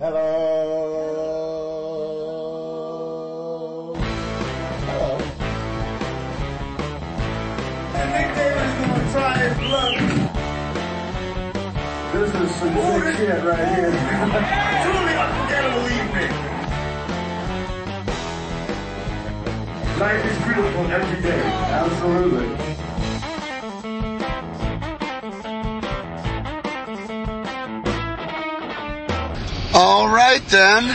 Hello. Hello. And Nick Davis gonna try his luck. This is some sick shit right here. Truly unforgettable evening. Life is beautiful every day. Absolutely. All right then.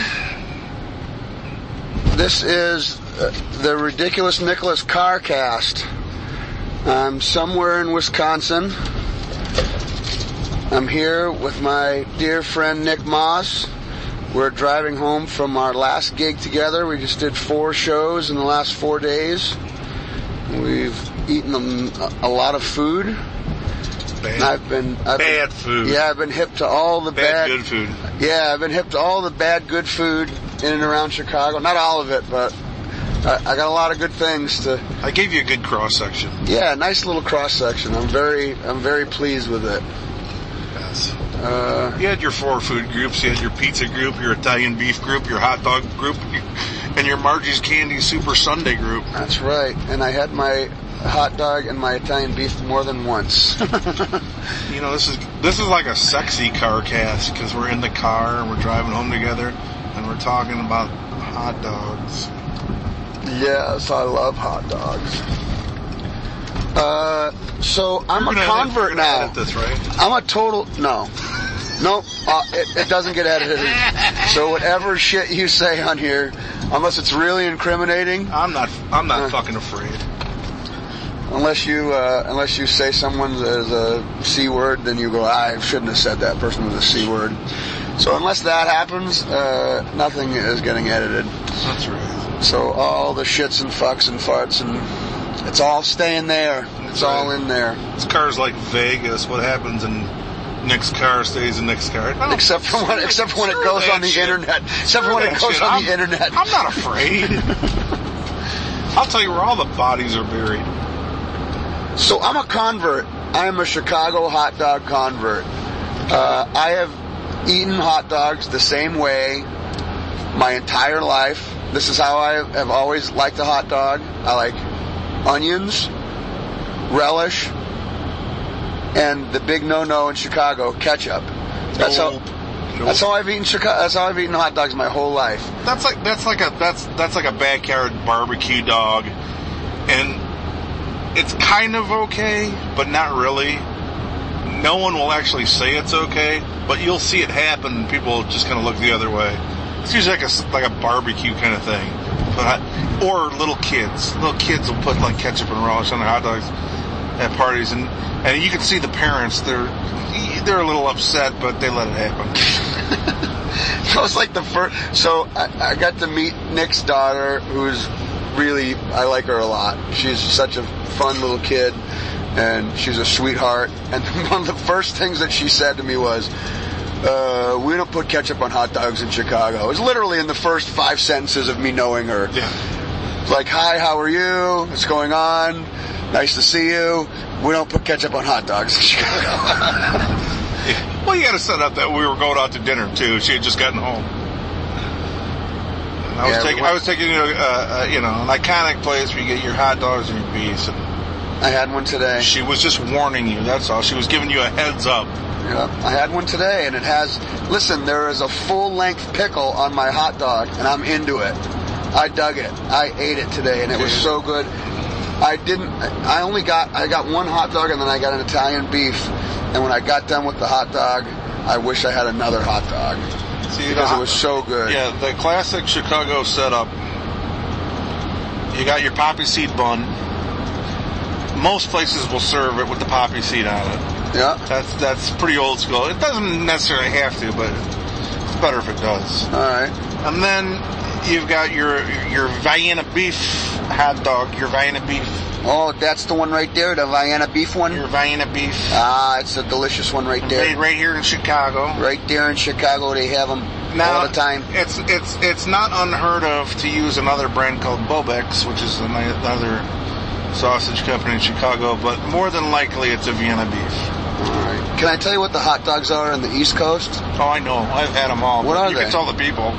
This is uh, the ridiculous Nicholas Carcast. I'm somewhere in Wisconsin. I'm here with my dear friend Nick Moss. We're driving home from our last gig together. We just did four shows in the last four days. We've eaten a, a lot of food. Bad, I've been I've been- bad food. Yeah, I've been hip to all the Bad, bad, good food. Yeah, I've been hip to all the bad, good food in and around Chicago. Not all of it, but I, I got a lot of good things to. I gave you a good cross section. Yeah, nice little cross section. I'm very, I'm very pleased with it. Yes. Uh, You had your four food groups. You had your pizza group, your Italian beef group, your hot dog group, and your Margie's Candy Super Sundae group. that's right. And I had my hot dog and my Italian beef more than once. You know, this is this is like a sexy car cast because we're in the car and we're driving home together and we're talking about hot dogs. yes, I love hot dogs. Uh, so I'm You're a edit- convert gonna now. edit this, right? I'm a total no. Nope, uh, it, it doesn't get edited. So whatever shit you say on here, unless it's really incriminating, I'm not. I'm not Uh. fucking afraid. unless you uh, unless you say someone is a c word, then you go, I shouldn't have said that person was a c word. So unless that happens, uh, nothing is getting edited. That's right. So all the shits and fucks and farts and it's all staying there. It's all right. in there. This car's like Vegas. What happens in Nick's car stays the next car. Except for when, except for when it goes on the shit. internet. Except for when it goes shit. on I'm- the internet. I'm not afraid. I'll tell you where all the bodies are buried. So I'm a convert. I am a Chicago hot dog convert. Uh, I have eaten hot dogs the same way my entire life. This is how I have always liked a hot dog. I like onions, relish, and the big no-no in Chicago, ketchup. That's how. Nope. That's how I've eaten Chicago. That's how I've eaten hot dogs my whole life. That's like that's like a that's that's like a backyard barbecue dog, and it's kind of okay, but not really. No one will actually say it's okay, but you'll see it happen, people just kind of look the other way. It's usually like a like a barbecue kind of thing, but I, or little kids. Little kids will put like ketchup and relish on their hot dogs at parties, and and you can see the parents. They're they're a little upset, but they let it happen. That was like the first. So I, I got to meet Nick's daughter, who's really I like her a lot. She's such a fun little kid, and she's a sweetheart. And one of the first things that she said to me was, uh, "We don't put ketchup on hot dogs in Chicago." It was literally in the first five sentences of me knowing her. Yeah. Like, "Hi, how are you? What's going on? Nice to see you." We don't put ketchup on hot dogs in Chicago. Well, you got to set up that we were going out to dinner too. She had just gotten home. And I was Yeah, we taking, went- I was taking you to, uh, uh, you know, an iconic place where you get your hot dogs and your beefs. And I had one today. she was just warning you. That's all. She was giving you a heads up. Yeah, I had one today, and it has. Listen, there is a full-length pickle on my hot dog, and I'm into it. I dug it. I ate it today, and it was so good. I didn't. I only got. I got one hot dog, and then I got an Italian beef. And when I got done with the hot dog, I wish I had another hot dog See, because the it was so good. Yeah, the classic Chicago setup. You got your poppy seed bun. Most places will serve it with the poppy seed on it. Yeah. That's that's pretty old school. It doesn't necessarily have to, but it's better if it does. All right. And then you've got your your Vienna beef hot dog, your Vienna beef, Oh, that's the one right there, the Vienna beef one. your Vienna beef, Ah, it's a delicious one right there. made right here in Chicago. Right there in Chicago, they have them Now, all the time. It's it's it's not unheard of to use another brand called Bobak's, which is another sausage company in Chicago, but more than likely it's a Vienna beef. All right. Can I tell you what the hot dogs are in the East Coast? Oh, I know. I've had them all. What are you they? can tell the people.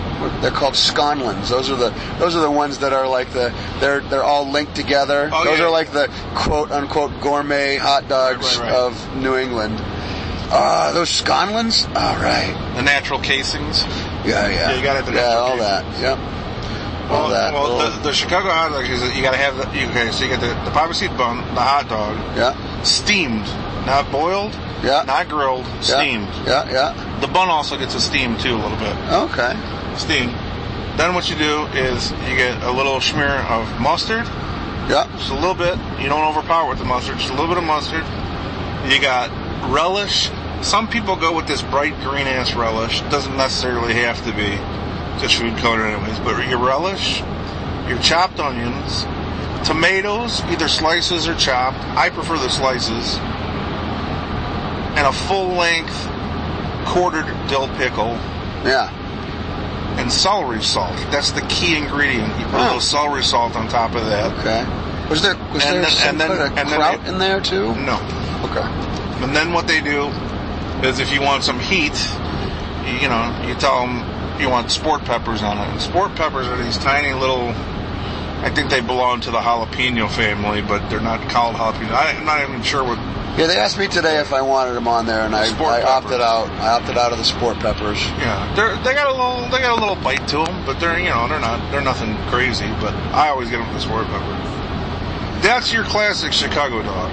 They're called Schonland's. Those are the those are the ones that are like the they're they're all linked together. Oh, those yeah. are like the quote unquote gourmet hot dogs Right, right, right. of New England. Uh, those Schonland's? All right. The natural casings. Yeah, yeah. Yeah, you have the Yeah, all cake. that. Yep. All Well, that. well the, the Chicago hot dog is you gotta have the, okay, so you get the, the poppy seed bun, the hot dog, yeah, steamed, not boiled, yeah, not grilled, steamed. Yeah, yeah. The bun also gets a steam too, a little bit. Okay. Steamed. Then what you do is you get a little smear of mustard, Yeah. just a little bit. You don't overpower with the mustard, just a little bit of mustard. You got relish. Some people go with this bright green ass relish. Doesn't necessarily have to be just food color anyways. But your relish, your chopped onions, tomatoes, either slices or chopped. I prefer the slices. And a full length quartered dill pickle Yeah. and celery salt. That's the key ingredient. You put a Oh. little celery salt on top of that. Okay. Was there was And there then- some and then- kind of and then kraut they- in there too? No. Okay. And then what they do is if you want some heat, you, you know, you tell them you want sport peppers on it. And sport peppers are these tiny little, I think they belong to the jalapeno family, but they're not called jalapeno. I, I'm not even sure what, Yeah, they asked me today if I wanted them on there, and I, I opted out. I opted out of the sport peppers. yeah, they're, they got a little, they got a little bite to them, but they're, you know, they're not, they're nothing crazy, but I always get them with the sport pepper. That's your classic Chicago dog.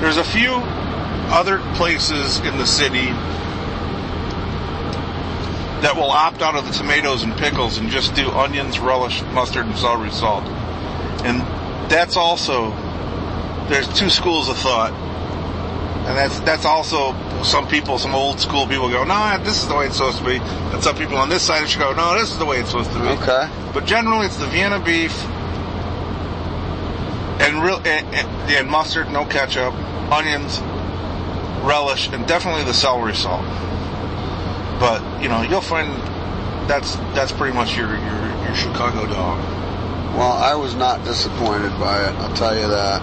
There's a few other places in the city that will opt out of the tomatoes and pickles and just do onions, relish, mustard, and celery salt. And that's also there's two schools of thought, and that's that's also some people, some old school people go, no, this is the way it's supposed to be. And some people on this side of Chicago, no, this is the way it's supposed to be. Okay. But generally, it's the Vienna beef and real and, and, and mustard, no ketchup, onions, relish, and definitely the celery salt. But you know, you'll find that's that's pretty much your your, your Chicago dog. Well, I was not disappointed by it. I'll tell you that.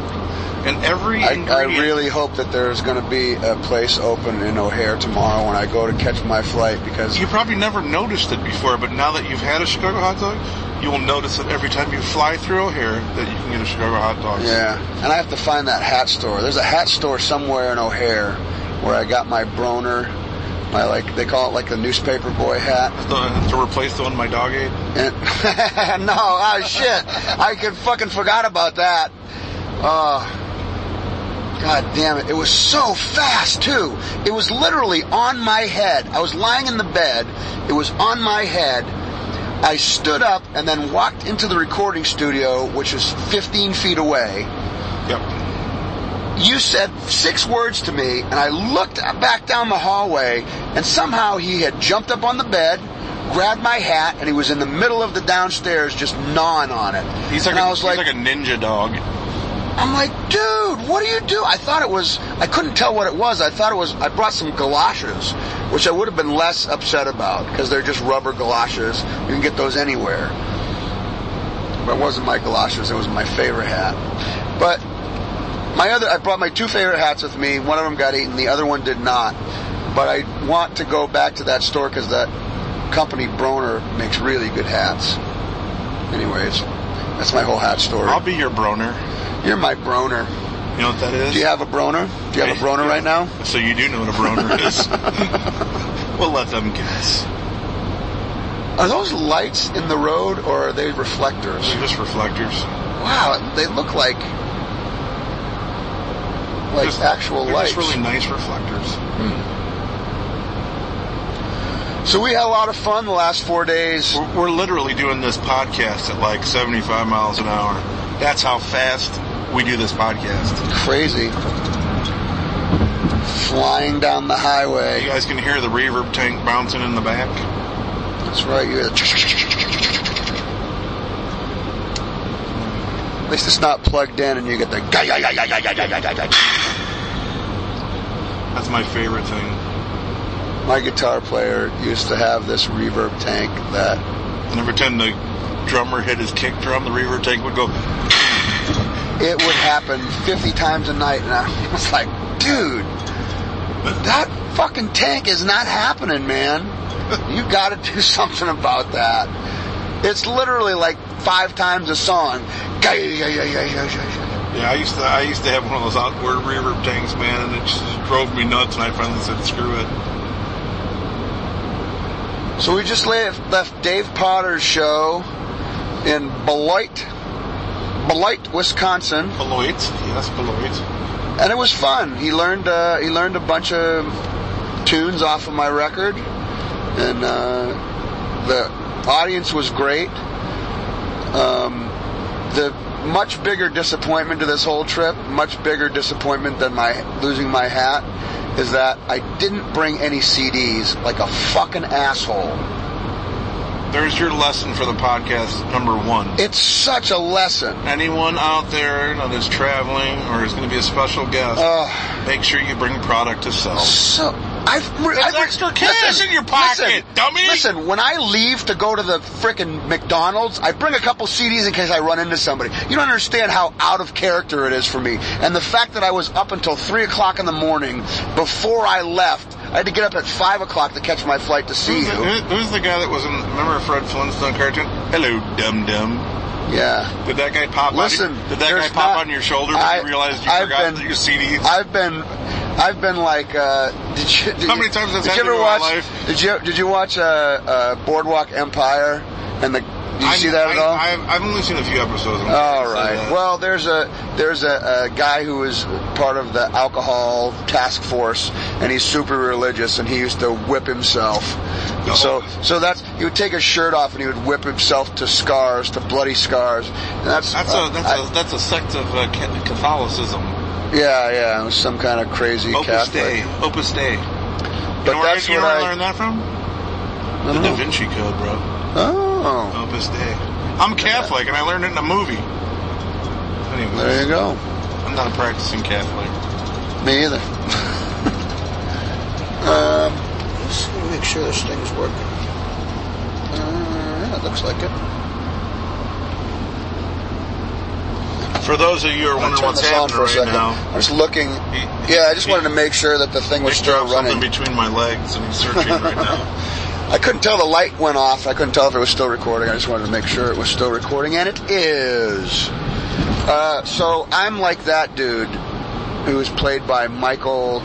And every I, I really hope that there's going to be a place open in O'Hare tomorrow when I go to catch my flight because you probably never noticed it before, but now that you've had a Chicago hot dog, you will notice it every time you fly through O'Hare that you can get a Chicago hot dog. yeah, and I have to find that hat store. There's a hat store somewhere in O'Hare where I got my Broner, my like they call it like the newspaper boy hat. To, to replace the one my dog ate. And no, oh shit, I could fucking forgot about that. Oh. God damn it. It was so fast too. It was literally on my head. I was lying in the bed. It was on my head. I stood up and then walked into the recording studio, which was 15 feet away. Yep. You said six words to me, and I looked back down the hallway, and somehow he had jumped up on the bed, grabbed my hat, and he was in the middle of the downstairs just gnawing on it. He's like, and a, I was he's like, like a ninja dog. I'm like, dude, what do you do? I thought it was, I couldn't tell what it was. I thought it was, I brought some galoshes, which I would have been less upset about because they're just rubber galoshes. You can get those anywhere. But it wasn't my galoshes, it was my favorite hat. But my other, I brought my two favorite hats with me. One of them got eaten, the other one did not. But I want to go back to that store because that company, Broner, makes really good hats. Anyways, that's my whole hat story. I'll be your broner. You're my broner. You know what that is? Do you have a broner? Do you have a broner right now? So you do know what a broner is. we'll let them guess. Are those lights in the road or are they reflectors? They're just reflectors. Wow, they look like like Just- actual lights. Just really nice reflectors. Hmm. So we had a lot of fun the last four days. We're, we're literally doing this podcast at like 75 miles an hour. That's how fast we do this podcast. Crazy. Flying down the highway. You guys can hear the reverb tank bouncing in the back. That's right. You hear the. At least it's not plugged in, and you get the. That's my favorite thing. My guitar player used to have this reverb tank that And every time the drummer hit his kick drum, the reverb tank would go. it would happen 50 times a night and I was like, dude, that fucking tank is not happening, man. You got to do something about that. It's literally like five times a song. yeah, I used to I used to have one of those outward reverb tanks, man, and it just drove me nuts. And I finally said, "Screw it." So we just left, left Dave Potter's show in Beloit, Beloit, Wisconsin, Beloit, yes, Beloit. and it was fun. He learned uh, he learned a bunch of tunes off of my record, and uh, the audience was great. Um, the much bigger disappointment to this whole trip, much bigger disappointment than my losing my hat, is that I didn't bring any CDs like a fucking asshole. There's your lesson for the podcast number one. It's such a lesson. Anyone out there that is traveling or is going to be a special guest, Ugh. make sure you bring product to sell. So I've, I've extra cash in your pocket, listen, dummy. Listen, when I leave to go to the frickin' McDonald's, I bring a couple CDs in case I run into somebody. You don't understand how out of character it is for me. And the fact that I was up until three o'clock in the morning before I left, I had to get up at five o'clock to catch my flight to see Who's the, you. who- who's the guy that was in? Remember Fred Flintstone cartoon? Hello, dum dum. Yeah. Did that guy pop? Listen, on, did that guy pop not- on your shoulder when I- you realized you I've forgot been- your CD? I've been, I've been like, uh, did you, did How many times has did that you ever happened in my watch, life? did you, did you watch, uh, uh, Boardwalk Empire? And the, did you see that at all? I, I've, I've only seen a few episodes. I'm All right. that. Well, there's a there's a, a guy who was part of the alcohol task force, and he's super religious, and he used to whip himself. So so that's he would take his shirt off and he would whip himself to scars, to bloody scars. And that's that's uh, a that's I- a that's a sect of uh, Catholicism. yeah yeah it was some kind of crazy Opus Catholic. Dei. Opus Dei. You But know where, that's I, you know where I I- learned that from? I The Da. Vinci Code, bro. Oh, Opus Dei. I'm Catholic, and I learned it in a movie. Anyways, there you go. I'm not a practicing Catholic. Me either. um, let's make sure this thing's working. Uh, yeah, it looks like it. For those of you who are wondering what's happening right second. now, I was looking. Yeah, I just wanted to make sure that the thing was Nick still dropped something between my legs, and he's searching right now. I couldn't tell the light went off. I couldn't tell if it was still recording. I just wanted to make sure it was still recording, and it is. Uh, so I'm like that dude who was played by Michael.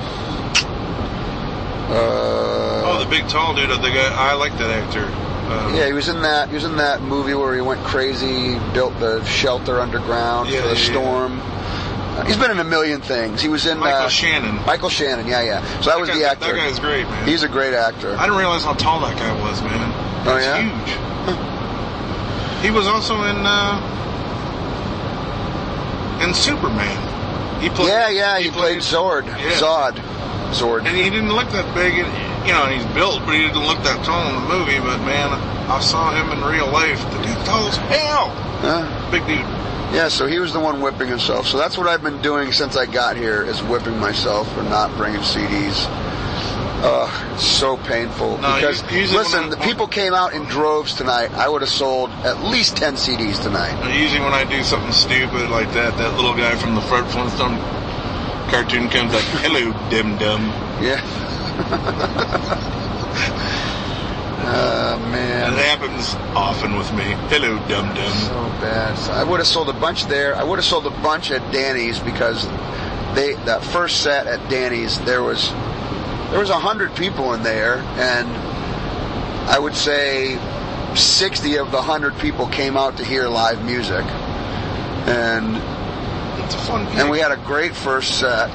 Uh, Oh, the big tall dude, the guy. I like that actor. Uh, Yeah, he was in that. He was in that movie where he went crazy, built the shelter underground Yeah, for the yeah, yeah. storm. Uh, he's been in a million things. He was in Michael uh, Shannon. Michael Shannon. Yeah, yeah. So that, was guy- the actor. That guy's great, man. He's a great actor. I didn't realize how tall that guy was, man. Oh, That's yeah? huge. He was also in uh, in Superman. He played. yeah, yeah. He, played, Zord. Yeah. Zod. Zord. And he didn't look that big. and, You know, he's built, but he didn't look that tall in the movie. But man, I saw him in real life. The dude's tall as hell. Huh? Big dude. Yeah, so he was the one whipping himself. So that's what I've been doing since I got here is whipping myself for not bringing CDs. Ugh, it's so painful. No, because you- listen, the people came out in droves tonight. I would have sold at least ten CDs tonight. Usually when I do something stupid like that, that little guy from the Fred Flintstone cartoon comes like, "Hello, dim dum." Yeah. oh man. That happens often with me. Hello, dum dum. So bad. So I would have sold a bunch there. I would have sold a bunch at Danny's because they that first set at Danny's there was there was a hundred people in there, and I would say sixty of the hundred people came out to hear live music, and It's a fun gig. and we had a great first set.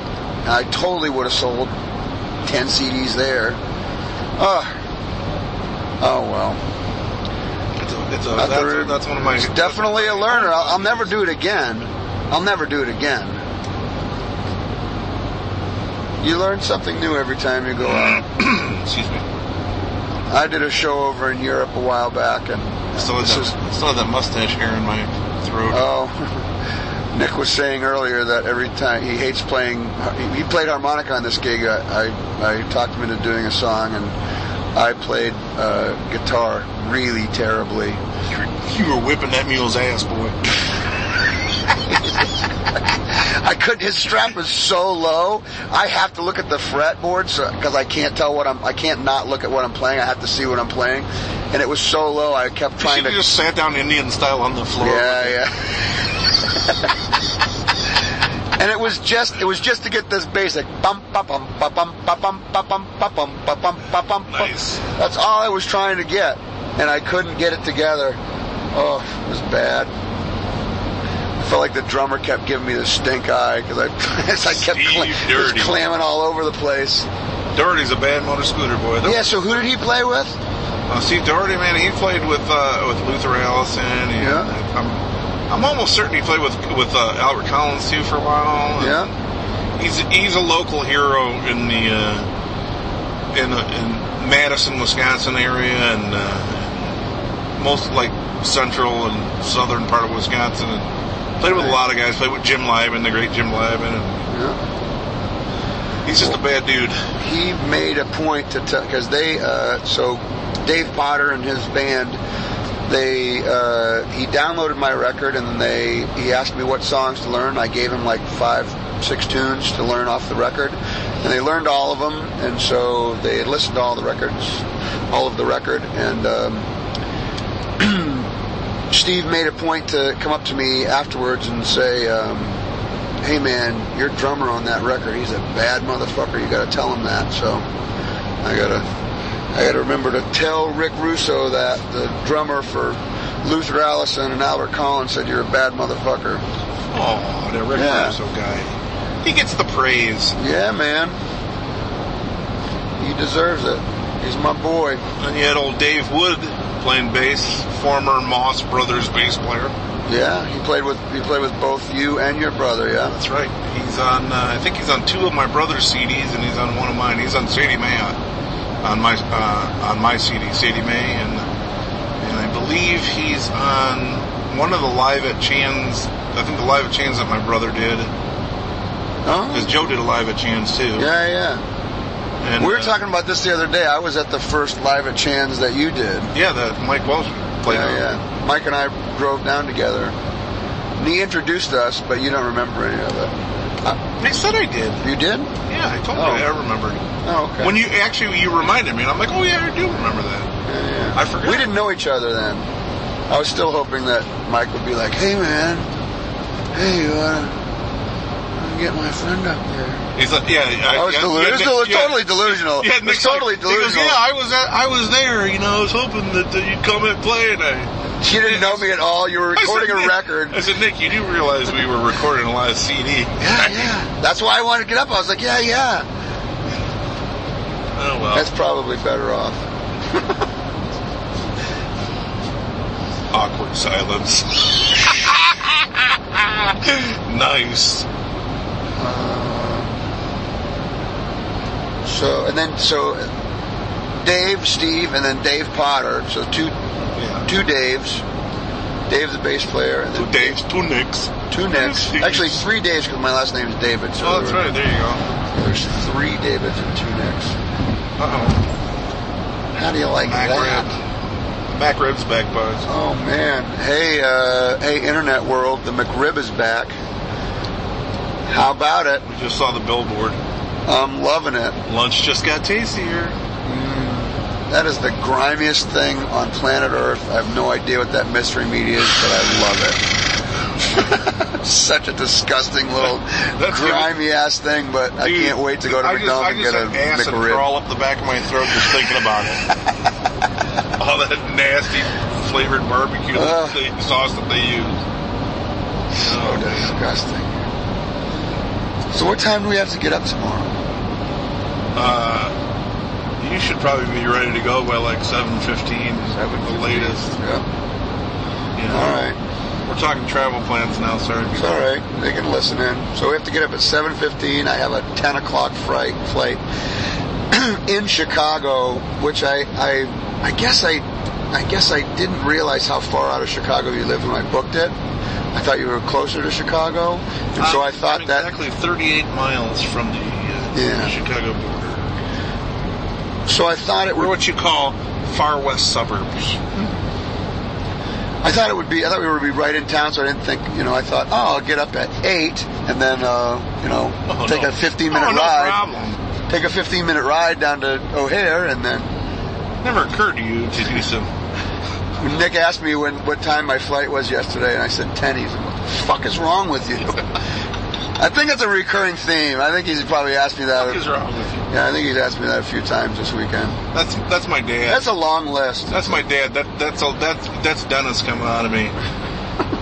I totally would have sold ten CDs there. Oh, oh well. It's a, it's a, that's, that's one of my. It's definitely a learner. I'll, I'll never do it again. I'll never do it again. You learn something new every time you go out. Excuse me. I did a show over in Europe a while back, and Still have, that, is still have that mustache hair in my throat. oh. Nick was saying earlier that every time he hates playing, he played harmonica on this gig. I I, I talked him into doing a song, and I played uh, guitar really terribly. you were whipping that mule's ass, boy. I couldn't. His strap was so low. I have to look at the fretboard so because I can't tell what I'm. I can't not look at what I'm playing. I have to see what I'm playing, and it was so low. I kept trying You to. just sat down Indian style on the floor. Yeah, yeah. and it was just it was just to get this basic bum bum bum bum bum bum bum bum bum bum bum bum bum bum bum. Nice. That's all I was trying to get, and I couldn't get it together. Oh, it was bad. I felt like the drummer kept giving me the stink eye because I, I kept cla- just Dirty. clamming all over the place. Doherty's a bad motor scooter boy. though. Yeah. So who did he play with? Uh, see, Doherty, man, he played with uh, with Luther Allison. And Yeah. I'm, I'm almost certain he played with with uh, Albert Collins too for a while. Yeah. He's he's a local hero in the uh, in the, in Madison, Wisconsin area, and uh, most like central and southern part of Wisconsin. And played with a lot of guys. Played with Jim Liban, the great Jim Liban. And Yeah. he's just a bad dude. he made a point to tell because they uh, so Dave Potter and his band they uh, he downloaded my record and then they he asked me what songs to learn. I gave him like five six tunes to learn off the record, and they learned all of them. And so they had listened to all the records, all of the record, and. Um, Steve made a point to come up to me afterwards and say, um, hey man, your drummer on that record, he's a bad motherfucker. You gotta tell him that. So I gotta, I gotta remember to tell Rick Russo that the drummer for Luther Allison and Albert Collins said you're a bad motherfucker. Oh, that Rick Yeah. Russo guy. He gets the praise. Yeah, man. He deserves it. He's my boy. And you had old Dave Wood playing bass, former Moss Brothers bass player. Yeah, he played with he played with both you and your brother. Yeah. That's right. He's on. Uh, I think he's on two of my brother's CDs, and he's on one of mine. He's on Sadie Mae on, on my uh, on my CD, Sadie Mae, and and I believe he's on one of the live at Chan's. I think the live at Chan's that my brother did, Oh. because. Joe did a live at Chan's too. Yeah, yeah. And, We were uh, talking about this the other day. I was at the first live at Chan's that you did. Yeah, that Mike Welch played. on. Yeah, yeah. Mike and I drove down together. And he introduced us, but you don't remember any of it. I said I did. You did? Yeah, I told Oh. you. I remembered. Oh, okay. When you actually you reminded me, and I'm like, oh yeah, I do remember that. Yeah, yeah. I forgot. We didn't know each other then. I was still hoping that Mike would be like, "Hey, man, hey, you wanna, wanna get my friend up there?" He's like, yeah, I, I was yeah, delusional. yeah, it was yeah. totally delusional. Yeah, it was like- totally He goes, yeah, I was at, I was there. You know, I was hoping that uh, you'd come and play, and I. you didn't know me at all. You were I said, recording a record. I said, Nick, you do realize we were recording a live CD? Yeah, yeah. That's why I wanted to get up. I was like, yeah, yeah. Oh well. That's probably better off. awkward silence. nice. So and then so Dave, Steve, and then Dave Potter. So two Yeah. two Daves. Dave the bass player, and Two Daves, two Nicks. two Nicks. Actually, three Daves because my last name is David. So Oh, that's there- right. There you go. There's three Davids and two Nicks. Uh oh. How do you like Back that? rib. Back ribs, back buzz. Oh man! Hey, uh, hey, internet world, the McRib is back. How about it? We just saw the billboard. I'm loving it. Lunch just got tastier. Mm. That is the grimiest thing on planet Earth. I have no idea what that mystery meat is, but I love it. Such a disgusting little grimy ass thing, but I can't wait to go to I just, McDonald's I and just get a had acid McRib. crawl up the back of my throat just thinking about it. All that nasty flavored barbecue they- sauce that they use. So Oh, disgusting. So what time do we have to get up tomorrow? Uh, you should probably be ready to go by like 7.15, the latest. Yeah. You know. All right. We're talking travel plans now, sorry. It's all right. They can listen in. So we have to get up at 7:15. I have a 10 o'clock flight flight in Chicago, which I, I I guess I I guess I didn't realize how far out of Chicago you lived when I booked it. I thought you were closer to Chicago, and so I thought I'm that exactly 38 miles from the uh, Yeah. Chicago border. So I thought it We're what you call far west suburbs. I thought it would be. I thought we would be right in town, so I didn't think. You know, I thought, oh, I'll get up at eight, and then uh, you know, Oh, take no. a 15 minute oh, no ride. problem. Take a 15 minute ride down to O'Hare, and then Never occurred to you to do some. when Nick asked me when what time my flight was yesterday, and I said 10. He's like, "What the fuck is wrong with you?" I think it's a recurring theme. I think he's probably asked me that. What is wrong with you? Yeah, I think he's asked me that a few times this weekend. That's that's my dad. That's a long list. That's my dad. That that's a, that's that's Dennis coming out of me.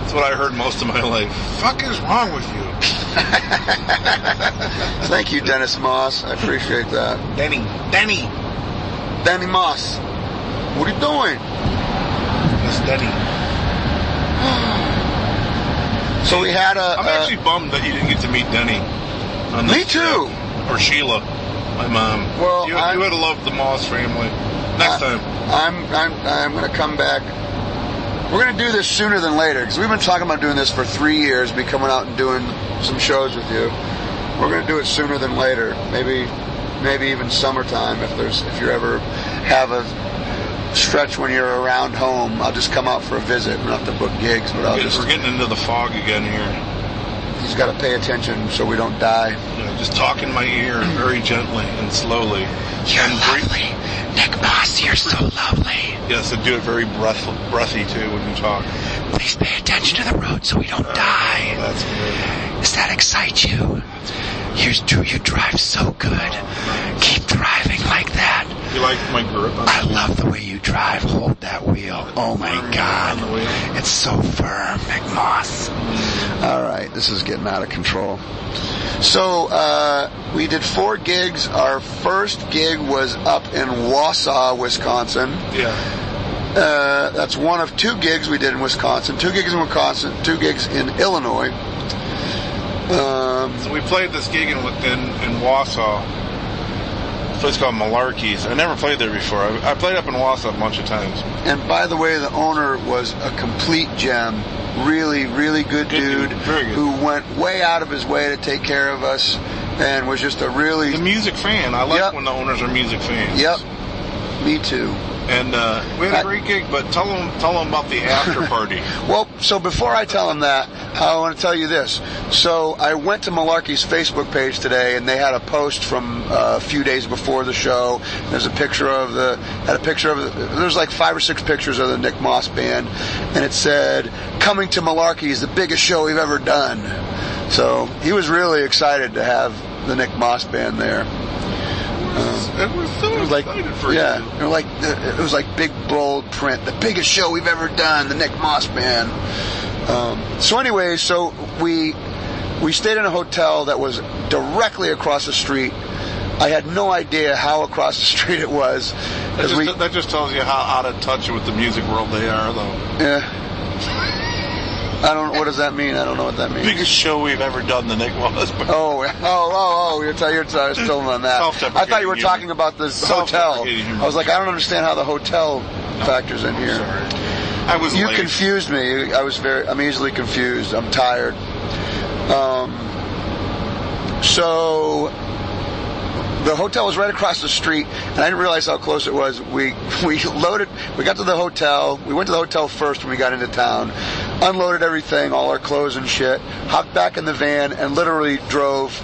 That's what I heard most of my life. Fuck is wrong with you, Thank you, Dennis Moss. I appreciate that. Denny? Denny. Danny Moss, what are you doing? That's Denny. So we had a. I'm actually bummed that you didn't get to meet Denny. on Me too. trip. Or Sheila, my mom. Well, you, you would have loved the Moss family. Next I- time. I'm I'm I'm going to come back. We're going to do this sooner than later because we've been talking about doing this for three years. Be coming out and doing some shows with you. We're going to do it sooner than later. Maybe maybe even summertime if there's if you ever have a stretch when you're around home. I'll just come out for a visit. We don't have to book gigs, but I'll just We're getting into the fog again here. he's got to pay attention so we don't die. You know, just talk in my ear very gently and slowly. and breathe- Nick Moss. You're so lovely. Yes, and do it very breath, breathy too when you talk. Please pay attention to the road so we don't die. Oh, that's good. Does that excite you? You do. You drive so good. Keep driving like that. You like my grip on I love the way you drive. Hold that wheel. Oh my God, it's so firm, McMoss. All right, this is getting out of control. So uh, we did four gigs. Our first gig was up in Wausau, Wisconsin. Yeah. Uh, that's one of two gigs we did in Wisconsin. Two gigs in Wisconsin. Two gigs in Illinois. Um, So we played this gig in in, in Wausau. Place called Malarkey's. I never played there before. I, I played up in Wausau a bunch of times. And by the way, the owner was a complete gem. Really, really good, Good dude, dude, very good. who went way out of his way to take care of us and was just a really. The music fan. I like Yep. when the owners are music fans. Yep. Me too. And uh, we had a great gig, but tell them tell them about the after party. Well, so before I tell them that, I want to tell you this. So I went to Malarkey's Facebook page today, and they had a post from uh, a few days before the show. There's a picture of the had a picture of the, there's like five or six pictures of the Nick Moss band, and it said "Coming to Malarkey's, the biggest show we've ever done." So he was really excited to have the Nick Moss band there. It was so It was like, excited for yeah, you. was like it was like big bold print, the biggest show we've ever done, the Nick Moss Band. Um, so anyway, so we we stayed in a hotel that was directly across the street. I had no idea how across the street it was That just, we that just tells you how out of touch with the music world they are, though. yeah. I don't. What does that mean? I don't know what that means. Biggest show we've ever done, the Nick. Band. Oh, oh, oh, oh! You're, t- you're t- still on that. I thought you were humor. talking about the hotel. I was like, I don't understand how the hotel factors in here. Sorry. I was You late. confused me. I was very. I'm easily confused. I'm tired. Um. So the hotel was right across the street, and I didn't realize how close it was. We we loaded. We got to the hotel. We went to the hotel first when we got into town. Unloaded everything, all our clothes and shit. Hopped back in the van and literally drove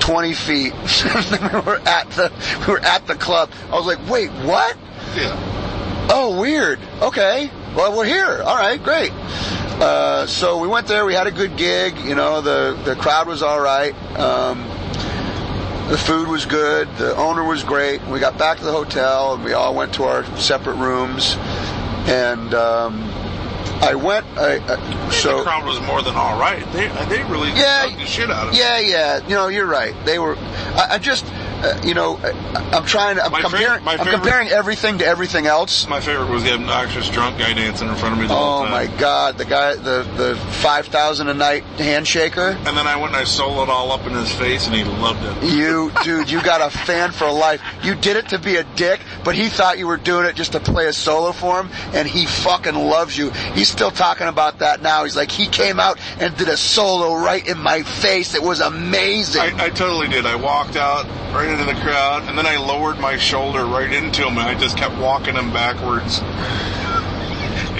20 feet. we were at the we were at the club. I was like, wait, what? Yeah. Oh, weird. Okay. Well, we're here. All right, great. Uh, so we went there. We had a good gig. You know, the the crowd was all right. Um, the food was good. The owner was great. We got back to the hotel and we all went to our separate rooms. And um, I went. I, I, so the crowd was more than all right. They they really Yeah, the shit out of yeah, yeah. You know, you're right. They were. I, I just, uh, you know, I, I'm trying to. I'm My favorite- comparing. my I'm comparing everything to everything else. My favorite was the obnoxious drunk guy dancing in front of me the Oh whole time. my God, the guy, the the five thousand a night handshaker. And then I went and I soloed all up in his face, and he loved it. You, dude, you got a fan for life. You did it to be a dick, but he thought you were doing it just to play a solo for him, and he fucking loves you. He's still talking about that now. He's like, he came out and did a solo right in my face. It was amazing. I, I totally did. I walked out right into the crowd, and then I lowered my shoulder right into him, and I just kept walking him backwards.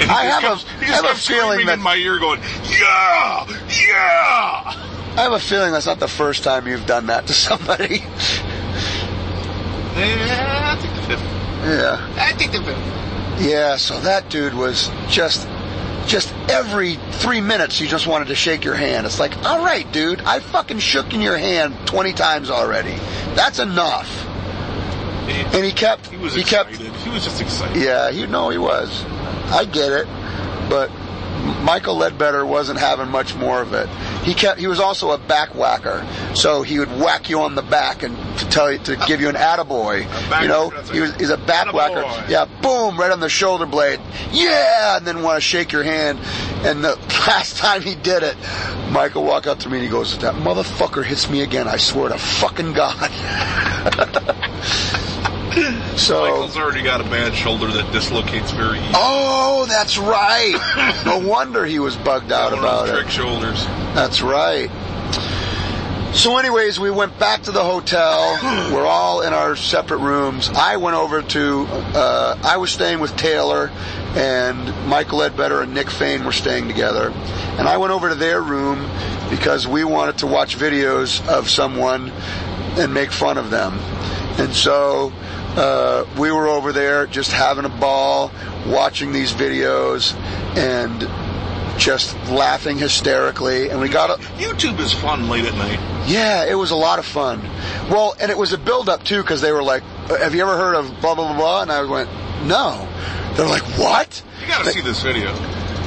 And I have kept, a- he I just have a feeling that- in my ear, going, "Yeah, yeah." I have a feeling that's not the first time you've done that to somebody. Yeah, I think the fifth. yeah. I think the fifth. Yeah, so that dude was just just every three minutes you just wanted to shake your hand. It's like, all right, dude, I fucking shook in your hand twenty times already. That's enough. And he kept He was he kept. He was just excited. Yeah, you know he was. I get it, but Michael Ledbetter wasn't having much more of it. He kept. He was also a back whacker, so he would whack you on the back and to tell you to give you an attaboy. back- you know, he was he's a back whacker. Yeah, boom, right on the shoulder blade. Yeah, and then want to shake your hand. And the last time he did it, Michael walked up to me and he goes, "That motherfucker hits me again. I swear to fucking God." so. Michael's already got a bad shoulder that dislocates very easily. Oh, that's right. no wonder he was bugged out about it. trick shoulders. That's right. So, anyways, we went back to the hotel. We're all in our separate rooms. I went over to, uh, I was staying with Taylor, and Michael Ledbetter and Nick Fain were staying together. And I went over to their room because we wanted to watch videos of someone and make fun of them. And so uh, we were over there just having a ball, watching these videos, and just laughing hysterically. And we got a, YouTube is fun late at night. yeah, it was a lot of fun. Well, and it was a build up too because they were like, "Have you ever heard of blah blah blah blah?" And I went, "No." They're like, "What?" You gotta see this video.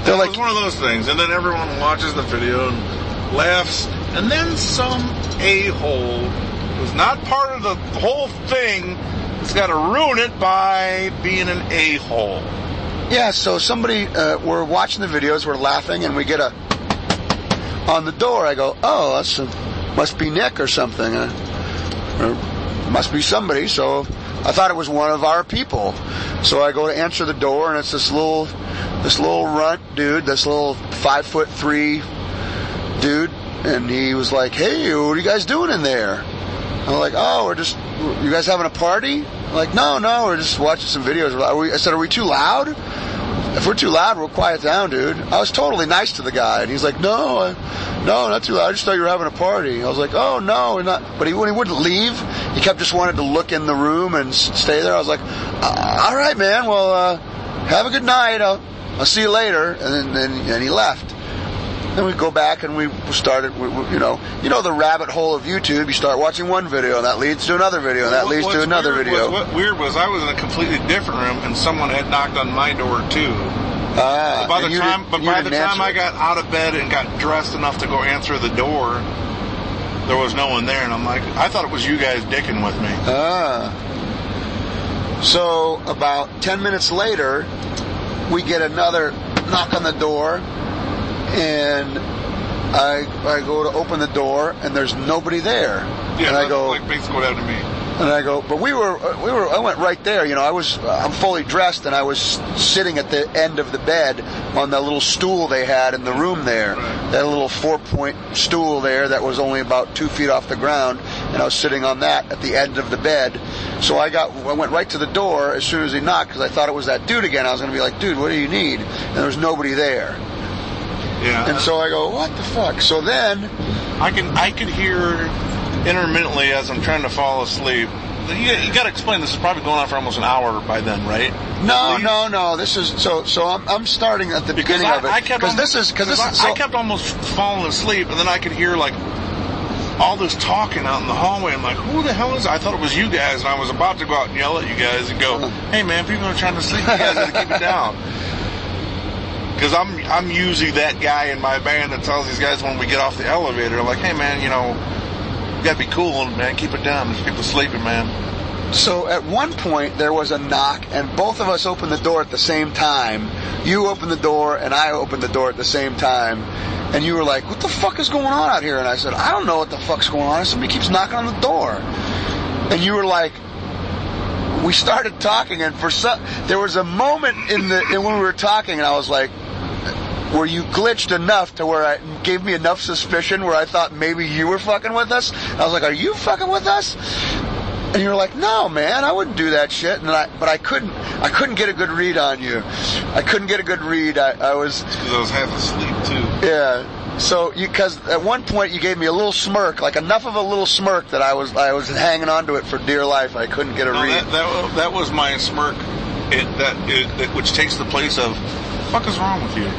They're It like- was one of those things, and then everyone watches the video and laughs, and then some a-hole who's not part of the whole thing has got to ruin it by being an a-hole. Yeah. So somebody, uh, we're watching the videos, we're laughing, and we get a on the door. I go, "Oh, that's a, must be Nick or something." Uh, or must be somebody. So I thought it was one of our people. So I go to answer the door, and it's this little, this little runt dude, this little five foot three dude, and he was like, "Hey, what are you guys doing in there?" I'm like, "Oh, we're just, you guys having a party?" I'm like, "No, no, we're just watching some videos." We, I said, "Are we too loud?" If we're too loud, we'll quiet down, dude. I was totally nice to the guy, and he's like, "No, I, no, not too loud. I just thought you were having a party." I was like, "Oh no, we're not." But he, when he wouldn't leave, he kept just wanted to look in the room and stay there. I was like, "Uh, "All right, man. Well, uh, have a good night. I'll, I'll see you later." And then, then and he left. Then we go back and we started, we, we- you know, you know the rabbit hole of YouTube. You start watching one video, and that leads to another video, and that leads to another weird video. Was, what weird was I was in a completely different room, and someone had knocked on my door too. Ah, By the time, but by the time I got out of bed and got dressed enough to go answer the door, there was no one there, and I'm like, I thought it was you guys dicking with me. Ah. So about 10 minutes later, we get another knock on the door, and I, I go to open the door, and there's nobody there. Yeah, and I go, like basically what happened to me. and I go, but we were, uh, we were, I went right there, you know, I was, I'm fully dressed, and I was sitting at the end of the bed on that little stool they had in the room there. Right. That little four point stool there that was only about two feet off the ground, and I was sitting on that at the end of the bed. So I got, I went right to the door as soon as he knocked, because I thought it was that dude again. I was going to be like, dude, what do you need? And there was nobody there. Yeah, And so I go, what the fuck? So then, I can I can hear intermittently as I'm trying to fall asleep. You, you got to explain. This is probably going on for almost an hour by then, right? no, no, no, this is, so, so I'm, I'm starting at the beginning I, of it. I kept Because this almost- is, because this I, is, so, I kept almost falling asleep, and then I could hear like all this talking out in the hallway. I'm like, who the hell is? I thought it was you guys, and I was about to go out and yell at you guys and go, "Hey man, people are trying to sleep. You guys got to keep it down." Because I'm I'm usually that guy in my band that tells these guys when we get off the elevator, like, "Hey man, you know, you got to be cool, man. Keep it down. There's people sleeping, man." So at one point there was a knock, and both of us opened the door at the same time. You opened the door, and I opened the door at the same time. And you were like, "What the fuck is going on out here?" And I said, "I don't know what the fuck's going on. Somebody keeps knocking on the door." And you were like, "We started talking, and for some, there was a moment in the in when we were talking, and I was like." Where you glitched enough to where I gave me enough suspicion where I thought maybe you were fucking with us. I was like, "Are you fucking with us?" And you're like, no, man, I wouldn't do that shit. And I, but I couldn't, I couldn't get a good read on you. I couldn't get a good read. I, I was, Because I was half asleep too. yeah. So you, cause at one point you gave me a little smirk, like enough of a little smirk that I was, I was hanging on to it for dear life. I couldn't get a No, read. that, that that was my smirk. It, that, it, that which takes the place of. Fuck is wrong with you?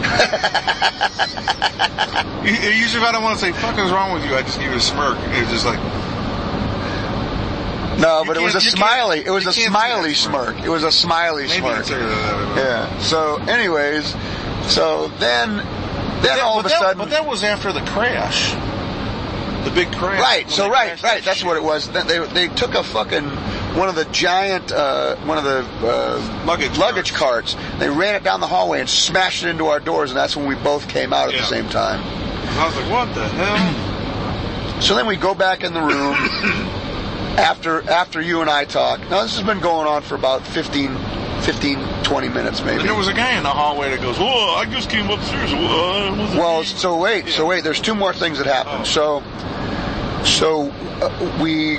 Usually, if I don't want to say "fuck is wrong with you," I just give you a smirk. It's just like no, but it was a can't- you can't- smiley. It was a smiley smirk. smirk. It was a smiley maybe smirk. that. Yeah. So, anyways, so then, then all of a that, sudden, but that was after the crash, the big crash. Right. So right, right. That's shit. what it was. Then They they took a fucking one of the giant uh, one of the uh, Luggage luggage carts. They ran it down the hallway and smashed it into our doors, and that's when we both came out at Yeah. the same time. I was like, "What the hell?" So then we go back in the room after after you and I talk. Now this has been going on for about 15, 15 20 minutes maybe. And there was a guy in the hallway that goes, "Whoa, I just came upstairs. Whoa, Well, me." so wait, so wait. There's two more things that happened. Oh. So, so uh, we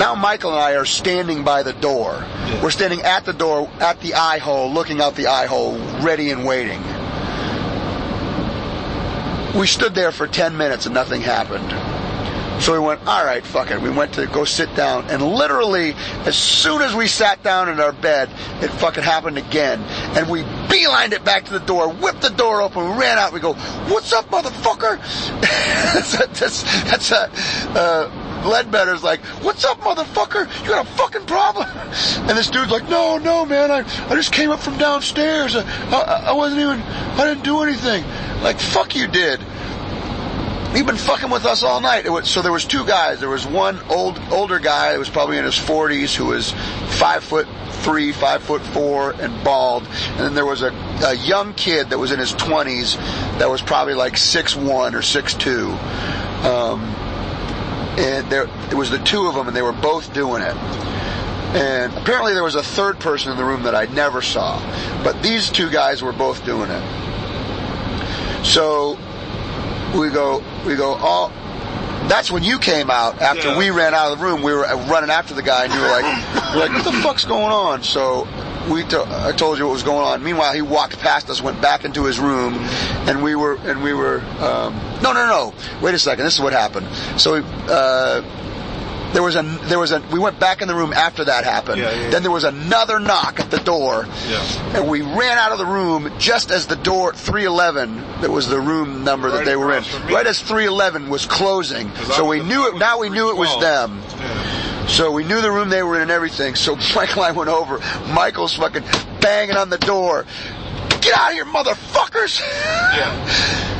now Michael and I are standing by the door. Yeah. We're standing at the door, at the eye hole, looking out the eye hole, ready and waiting. We stood there for ten minutes and nothing happened. So we went, all right, fuck it. We went to go sit down, and literally, as soon as we sat down in our bed, it fucking happened again. And we beelined it back to the door, whipped the door open, ran out. We go, "What's up, motherfucker?" that's that's, that's a. Uh, Ledbetter's like, "What's up, motherfucker? You got a fucking problem?" And this dude's like, "No, no, man. I, I just came up from downstairs. I, I, I wasn't even. I didn't do anything. Like, fuck you did." He'd been fucking with us all night. Was, so there was two guys. There was one old older guy that was probably in his forties who was five foot three, five foot four, and bald. And then there was a, a young kid that was in his twenties that was probably like six one or six two. Um, and there it was the two of them, and they were both doing it. And apparently there was a third person in the room that I never saw, but these two guys were both doing it. So we go, we go, oh, that's when you came out after Yeah. we ran out of the room. We were running after the guy, and you were like, like, what the fuck's going on? So we, to, I told you what was going on. Meanwhile, he walked past us, went back into his room, and we were, and we were, um, no, no, no. Wait a second. This is what happened. So, uh, there was a, there was a, we went back in the room after that happened. Yeah, yeah. Then there was another knock at the door. Yeah. And we ran out of the room just as the door 311, that was the room number that they were in, across from me. right as 311 was closing. So we knew it, now we knew it was 312. them. So we knew the room they were in and everything. So Michael and I went over. Michael's fucking banging on the door. Get out of here, motherfuckers! Yeah.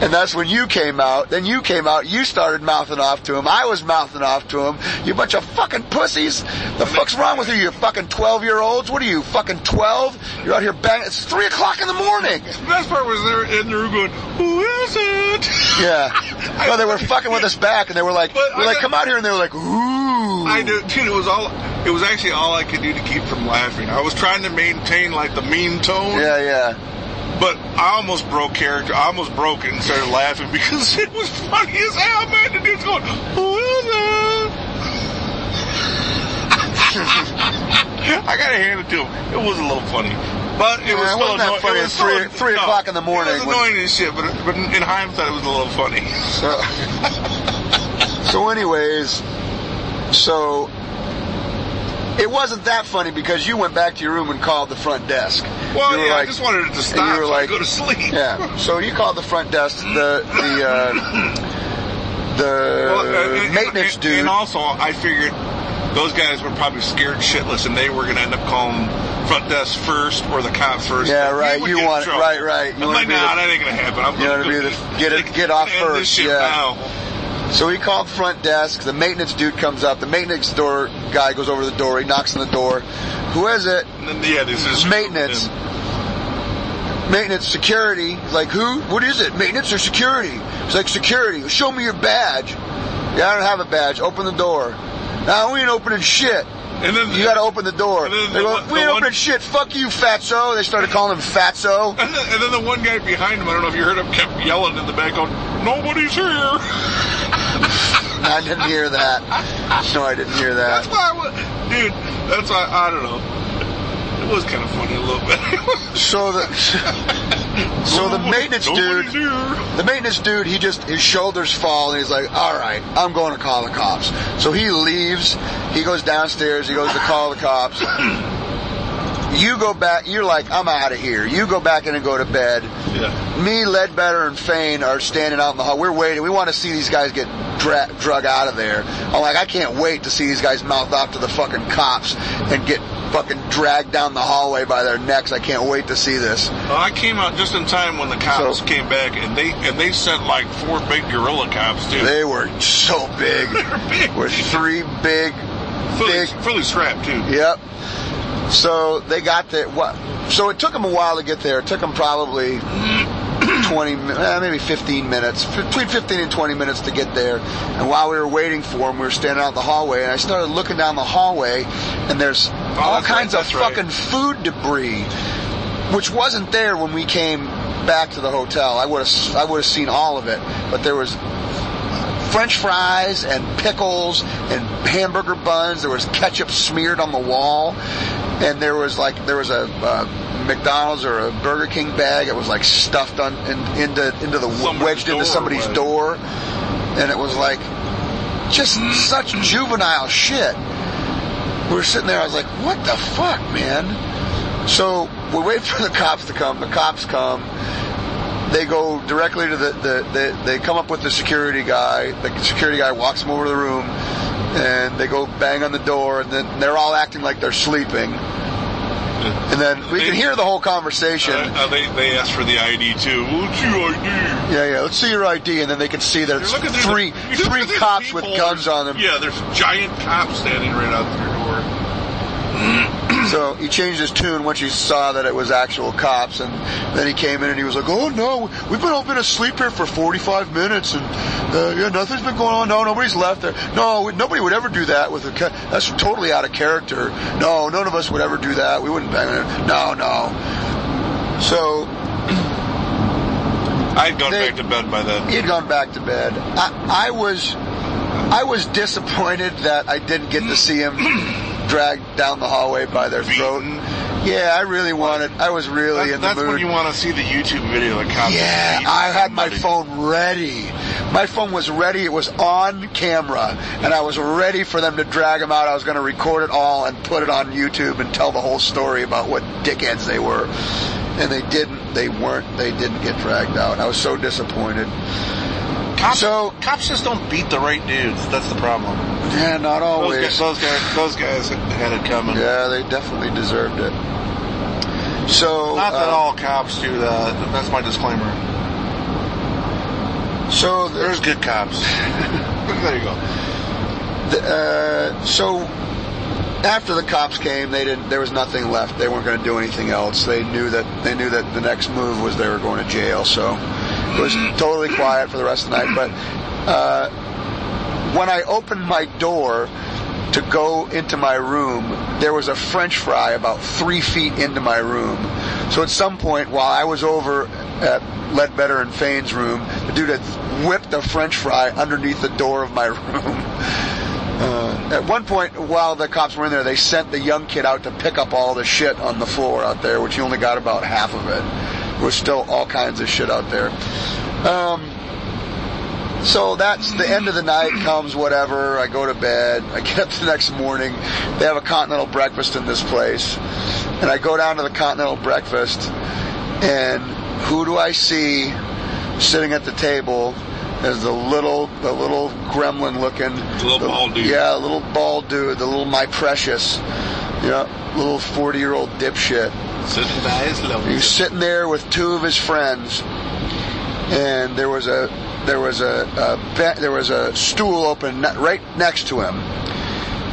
And that's when you came out. Then you came out. You started mouthing off to him. I was mouthing off to him. You bunch of fucking pussies. The fuck's wrong with you? You fucking 12 year olds? What are you, fucking 12? You're out here banging. It's 3 o'clock in the morning. The best part was they're in the room going, "Who is it?" Yeah. No, they were fucking with us back and they were like, But we're I like, got- come out here and they were like, ooh. I do, dude. It was all. It was actually all I could do to keep from laughing. I was trying to maintain like the mean tone. Yeah, yeah. But I almost broke character. I almost broke it and started laughing because it was funny as hell, man. The dude's going, "Who is it?" I gotta hand it to him. It was a little funny, but it was still annoying. funny It was still- three- three o'clock in the morning It was when- annoying as shit, but but in hindsight, it was a little funny. So, so anyways, so it wasn't that funny because you went back to your room and called the front desk. Well, yeah, I just wanted it to stop you were so like, go to sleep. Yeah. So you called the front desk, the the uh, the Well, uh, and- maintenance and, dude. And also, I figured those guys were probably scared shitless, and they were going to end up calling front desk first or the cops first. Yeah, right, you want- right, right. You I'm like, nah, the- that ain't going to happen. I'm you gonna wanna be the- get it- get off first, yeah. now. So he called front desk. The maintenance dude comes up. The maintenance door guy goes over to the door. He knocks on the door. Who is it? Yeah, this is Maintenance. Maintenance security. Like, who? What is it? Maintenance or security? It's like, security. Show me your badge. Yeah, I don't have a badge. Open the door. Now we ain't opening shit. And then You gotta open the door. Then They the go, one- we the ain't one- shit. Fuck you, fatso. They started calling him fatso. And then, and then the one guy behind him, I don't know if you heard him, kept yelling in the back, going, "Nobody's here." I didn't hear that. No, I didn't hear that. That's why I was, dude. That's why I don't know. It was kind of funny a little bit. So the so the maintenance dude, the maintenance dude, he just his shoulders fall and he's like, "All right, I'm going to call the cops." So he leaves. He goes downstairs. He goes to call the cops. You go back. You're like, "I'm out of here." You go back in and go to bed. Yeah. Me, Ledbetter, and Fane are standing out in the hall. We're waiting. We want to see these guys get dra- drug out of there. I'm like, I can't wait to see these guys mouth off to the fucking cops and get fucking dragged down the hallway by their necks. I can't wait to see this. Well, I came out just in time when the cops So- came back, and they and they sent like four big gorilla cops too. They were so big. big. With three big, fully, big. fully strapped too. Yep. So they got there. What? So it took them a while to get there. It took them probably 20, eh, maybe 15 minutes, between 15 and 20 minutes to get there. And while we were waiting for them, we were standing out in the hallway, and I started looking down the hallway, and there's all kinds right, of right. fucking food debris, which wasn't there when we came back to the hotel. I would have, I would have seen all of it, but there was French fries and pickles and hamburger buns. There was ketchup smeared on the wall, and there was like there was a, uh McDonald's or a Burger King bag. It was like stuffed on in, into into the Somebody's wedged into somebody's right. door, and it was like just such juvenile shit. We were sitting there. I was like, "What the fuck, man?" So we wait for the cops to come. The cops come they go directly to the, the, the they come up with the security guy. The security guy walks them over to the room, and they go bang on the door, and then they're all acting like they're sleeping. And then we can hear the whole conversation. Uh, uh, they they asked for the ID too. What's your ID? Yeah, yeah. Let's see your ID, and then they can see that it's looking three the- three cops with guns on them. Yeah, there's giant cops standing right out their door. So he changed his tune once he saw that it was actual cops, and then he came in and he was like, "Oh no, we've been open asleep here for 45 minutes, and uh, yeah, nothing's been going on. No, nobody's left there. No, nobody would ever do that with a. Ca- that's totally out of character. No, none of us would ever do that. We wouldn't. No, no. So I'd gone They- back to bed by then. he had gone back to bed. I, I was, I was disappointed that I didn't get to see him dragged down the hallway by their throat. Beaten. Yeah, I really wanted. I was really That- in the that's mood. when you want to see the YouTube video of the cops. Yeah, I had my phone ready. My phone was ready. It was on camera, and I was ready for them to drag him out. I was going to record it all and put it on YouTube and tell the whole story about what dickheads they were. And they didn't. They weren't. They didn't get dragged out. I was so disappointed. Cops, So- cops just don't beat the right dudes. That's the problem. Yeah, not Those always. guys, those guys, those guys had it coming. Yeah, they definitely deserved it. So, Not that uh, all cops do that. That's my disclaimer. so There's good cops. there you go. The, uh, so after the cops came, they didn't. There was nothing left. They weren't going to do anything else. They knew that they knew that the next move was they were going to jail. So it was totally quiet for the rest of the night. But uh, when I opened my door to go into my room, there was a French fry about three feet into my room. So at some point, while I was over at Ledbetter and Fane's room, the dude had whipped a French fry underneath the door of my room. Uh, at one point, while the cops were in there, they sent the young kid out to pick up all the shit on the floor out there, which he only got about half of it. There was still all kinds of shit out there. Um, so that's the end of the night comes, whatever. I go to bed. I get up the next morning. They have a continental breakfast in this place. And I go down to the continental breakfast, and who do I see sitting at the table? Is the little, the little gremlin looking, Little bald dude. yeah, little bald dude, the little my precious, yeah, little forty year old dipshit. Sitting by his He was sitting there with two of his friends, and there was a there was a, a be- there was a stool open right next to him,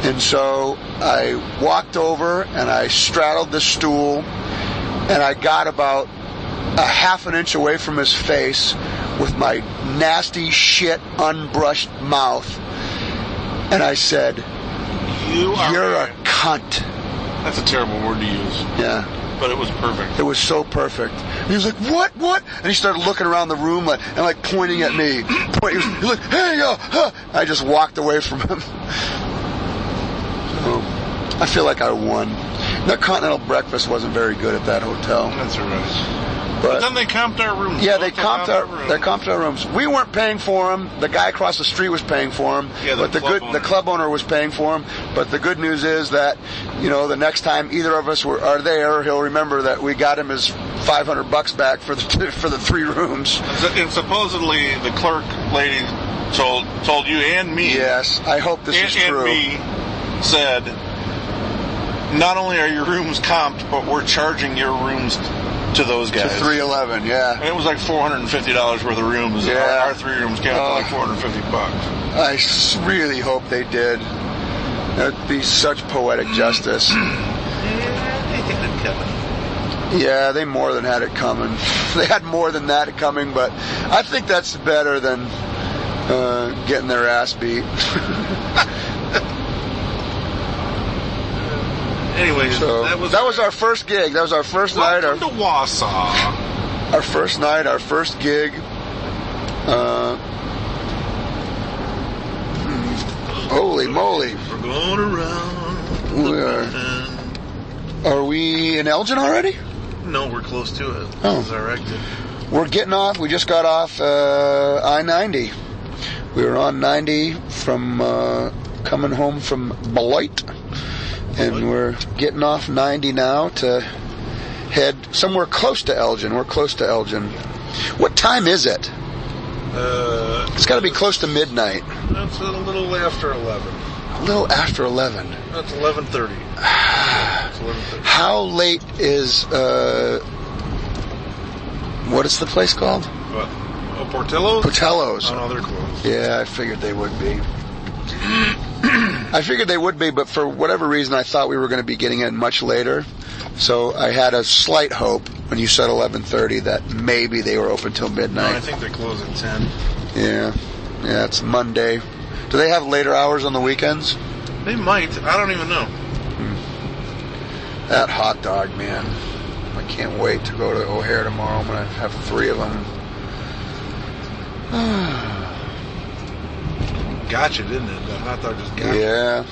and so I walked over and I straddled the stool, and I got about a half an inch away from his face with my nasty shit unbrushed mouth, and I said, You are. "You're a cunt." That's a terrible word to use. Yeah. But it was perfect. It was so perfect. And he was like, "What? What?" And he started looking around the room like, and like pointing at me. Point, he, was, he was like, "Hey, uh, huh." I just walked away from him. So, I feel like I won. The continental breakfast wasn't very good at that hotel, That's all right. But then they comped our rooms. yeah, they comped our rooms. they comped our rooms. We weren't paying for them. The guy across the street was paying for them. Yeah, the but the club good owner. the club owner was paying for them. But the good news is that you know the next time either of us were, are there, he'll remember that we got him his 500 bucks back for the for the three rooms. And supposedly the clerk lady told told you and me. Yes, I hope this and, is and true. me said, not only are your rooms comped, but we're charging your rooms to those guys. To 311, yeah. And it was like four hundred and fifty dollars worth of rooms. Yeah. Our, our three rooms came out to like Oh. four hundred and fifty bucks. I really hope they did. That'd be such poetic justice. Yeah, they more than had it coming. They had more than that coming, but I think that's better than uh, getting their ass beat. Anyways, So that was that was our first gig. That was our first night. Our, welcome to Wausau. our first night. Our first gig. Uh, hmm, holy moly! We're going around. We are. Are we in Elgin already? No, we're close to it. Oh. This is our exit. We're getting off. We just got off uh, I 90. We were on 90 from uh, coming home from Beloit. And we're getting off 90 now to head somewhere close to Elgin. We're close to Elgin. What time is it? Uh, It's got to be close to midnight. that's a little after eleven. A little after 11. That's eleven thirty. It's eleven thirty. How late is. Uh, what is the place called? What? Oh, Portillo's? Portello's. Oh no, they're closed. Yeah, I figured they would be. I figured they would be, but for whatever reason, I thought we were going to be getting in much later. So I had a slight hope when you said 11:30 that maybe they were open till No, I think they close at ten. Yeah, yeah, it's Monday. Do they have later hours on the weekends? They might. I don't even know. Hmm. That hot dog, man! I can't wait to go to O'Hare tomorrow. I'm to have three of them. Gotcha, didn't it? That hot dog just got you. Yeah.